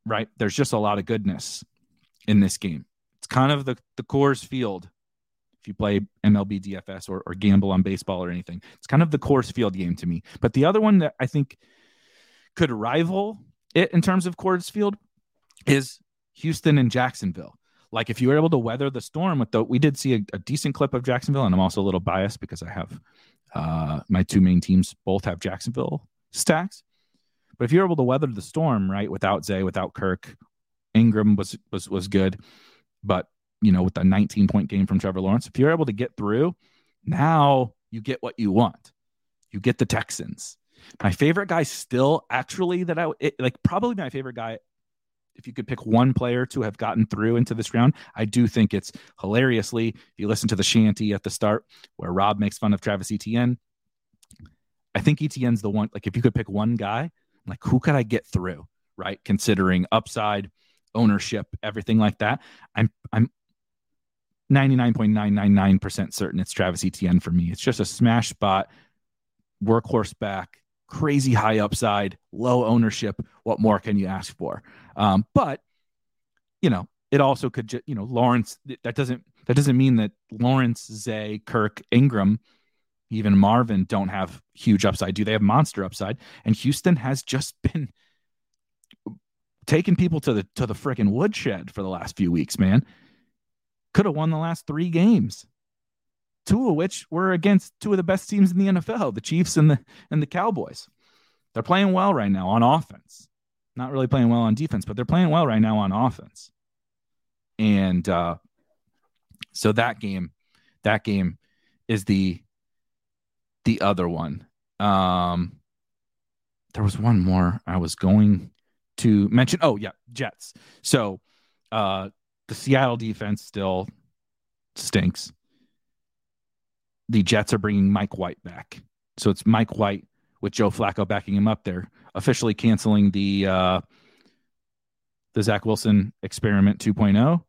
right? There's just a lot of goodness in this game. It's kind of the the Coors Field. If you play MLB DFS or, or gamble on baseball or anything, it's kind of the Coors Field game to me. But the other one that I think could rival it in terms of Coors Field is Houston and Jacksonville like if you were able to weather the storm with the we did see a, a decent clip of Jacksonville, and I'm also a little biased because I have uh, my two main teams both have Jacksonville stacks. But if you're able to weather the storm, right, without Zay, without Kirk, Engram was was was good, but you know, with a 19 point game from Trevor Lawrence, if you're able to get through, now you get what you want. You get the Texans. My favorite guy still, actually, that I it, like probably my favorite guy if you could pick one player to have gotten through into this round, I do think it's hilariously. If you listen to the shanty at the start where Rob makes fun of Travis Etienne, I think Etienne's the one. Like, if you could pick one guy, like who could I get through? Right, considering upside, ownership, everything like that. I'm I'm 99.999% certain it's Travis Etienne for me. It's just a smash spot, workhorse back, crazy high upside, low ownership. What more can you ask for? Um, but you know, it also could, ju- you know, Lawrence. That doesn't that doesn't mean that Lawrence, Zay, Kirk, Engram, even Marvin don't have huge upside. Do they have monster upside? And Houston has just [LAUGHS] been taking people to the to the freaking woodshed for the last few weeks. Man, could have won the last three games two of which were against two of the best teams in the NFL, the Chiefs and the and the Cowboys. They're playing well right now on offense. Not really playing well on defense, but they're playing well right now on offense. And uh, so that game, that game is the the other one. Um, there was one more I was going to mention. Oh yeah, Jets. So uh, the Seattle defense still stinks the Jets are bringing Mike White back. So it's Mike White with Joe Flacco backing him up there, officially canceling the uh, the Zach Wilson experiment 2.0,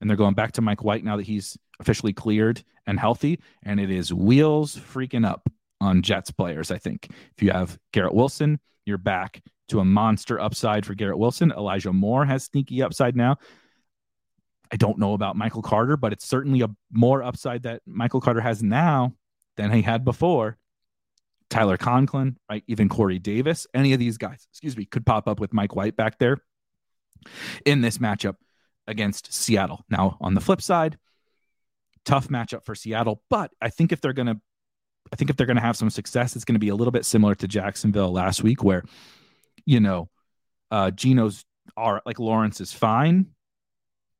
and they're going back to Mike White now that he's officially cleared and healthy, and it is wheels freaking up on Jets players. I think if you have Garrett Wilson, you're back to a monster upside for Garrett Wilson. Elijah Moore has sneaky upside now. I don't know about Michael Carter, but it's certainly a more upside that Michael Carter has now than he had before. Tyler Conklin, right? Even Corey Davis, any of these guys, excuse me, could pop up with Mike White back there in this matchup against Seattle. Now, on the flip side, tough matchup for Seattle, but I think if they're going to I think if they're going to have some success, it's going to be a little bit similar to Jacksonville last week where you know, uh Geno's are like Lawrence is fine,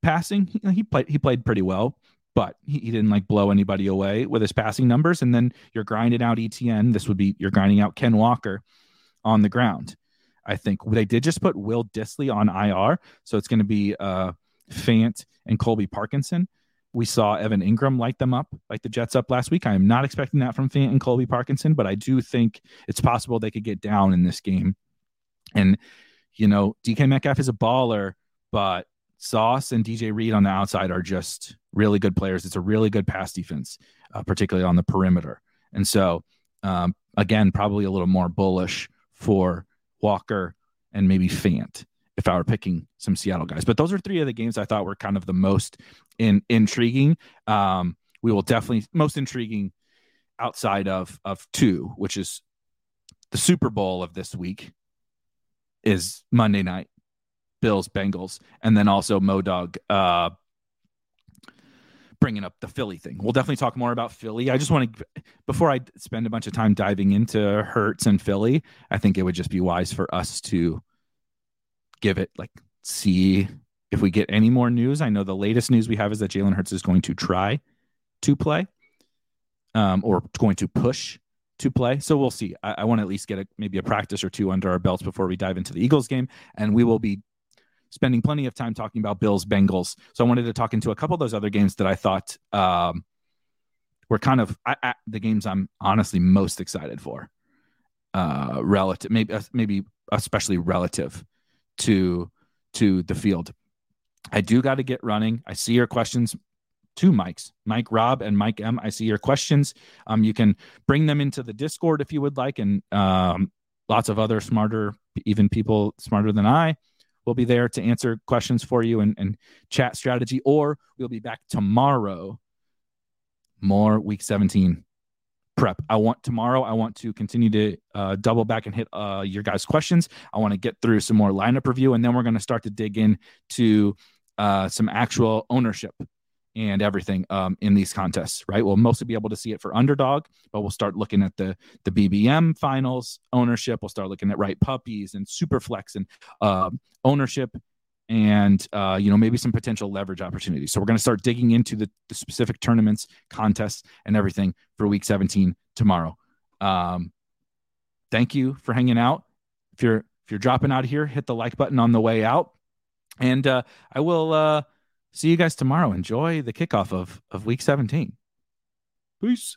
passing, he, he played he played pretty well, but he, he, didn't like blow anybody away with his passing numbers. And then you're grinding out ETN. This would be you're grinding out Ken Walker on the ground. I think they did just put Will Dissly on IR, so it's going to be uh, Fant and Colby Parkinson. we saw Evan Engram light them up, like the Jets up last week. I am not expecting that from Fant and Colby Parkinson, but I do think it's possible they could get down in this game. And, you know, DK Metcalf is a baller, but Sauce and DJ Reed on the outside are just really good players. It's a really good pass defense, uh, particularly on the perimeter. And so, um, again, probably a little more bullish for Walker and maybe Fant if I were picking some Seattle guys. But those are three of the games I thought were kind of the most in, intriguing. Um, we will definitely most intriguing outside of of two, which is the Super Bowl of this week, is Monday night, Bills Bengals, and then also Modog uh, bringing up the Philly thing. We'll definitely talk more about Philly. I just want to, before I spend a bunch of time diving into Hurts and Philly, I think it would just be wise for us to give it like see if we get any more news. I know the latest news we have is that Jalen Hurts is going to try to play, um, or going to push to play. So we'll see. I, I want to at least get a, maybe a practice or two under our belts before we dive into the Eagles game, and we will be spending plenty of time talking about Bills Bengals. So I wanted to talk into a couple of those other games that I thought um, were kind of I, I, the games I'm honestly most excited for. Uh, relative, maybe uh, maybe especially relative to to the field. I do got to get running. I see your questions. Two mics, Mike Rob and Mike M. I see your questions. Um, you can bring them into the Discord if you would like, and um, lots of other smarter, even people smarter than I We'll be there to answer questions for you and, and chat strategy, or we'll be back tomorrow. More week 17 prep. I want tomorrow, I want to continue to uh, double back and hit uh, your guys' questions. I want to get through some more lineup review, and then we're going to start to dig in to uh, some actual ownership and everything um, in these contests, right? We'll mostly be able to see it for underdog, but we'll start looking at the the BBM finals ownership. We'll start looking at right puppies and superflex and uh, ownership, and uh, you know maybe some potential leverage opportunities. So we're going to start digging into the, the, specific tournaments, contests, and everything for Week 17 tomorrow. Um, thank you for hanging out. If you're if you're dropping out here, hit the like button on the way out, and uh, I will uh, see you guys tomorrow. Enjoy the kickoff of, of week 17. Peace.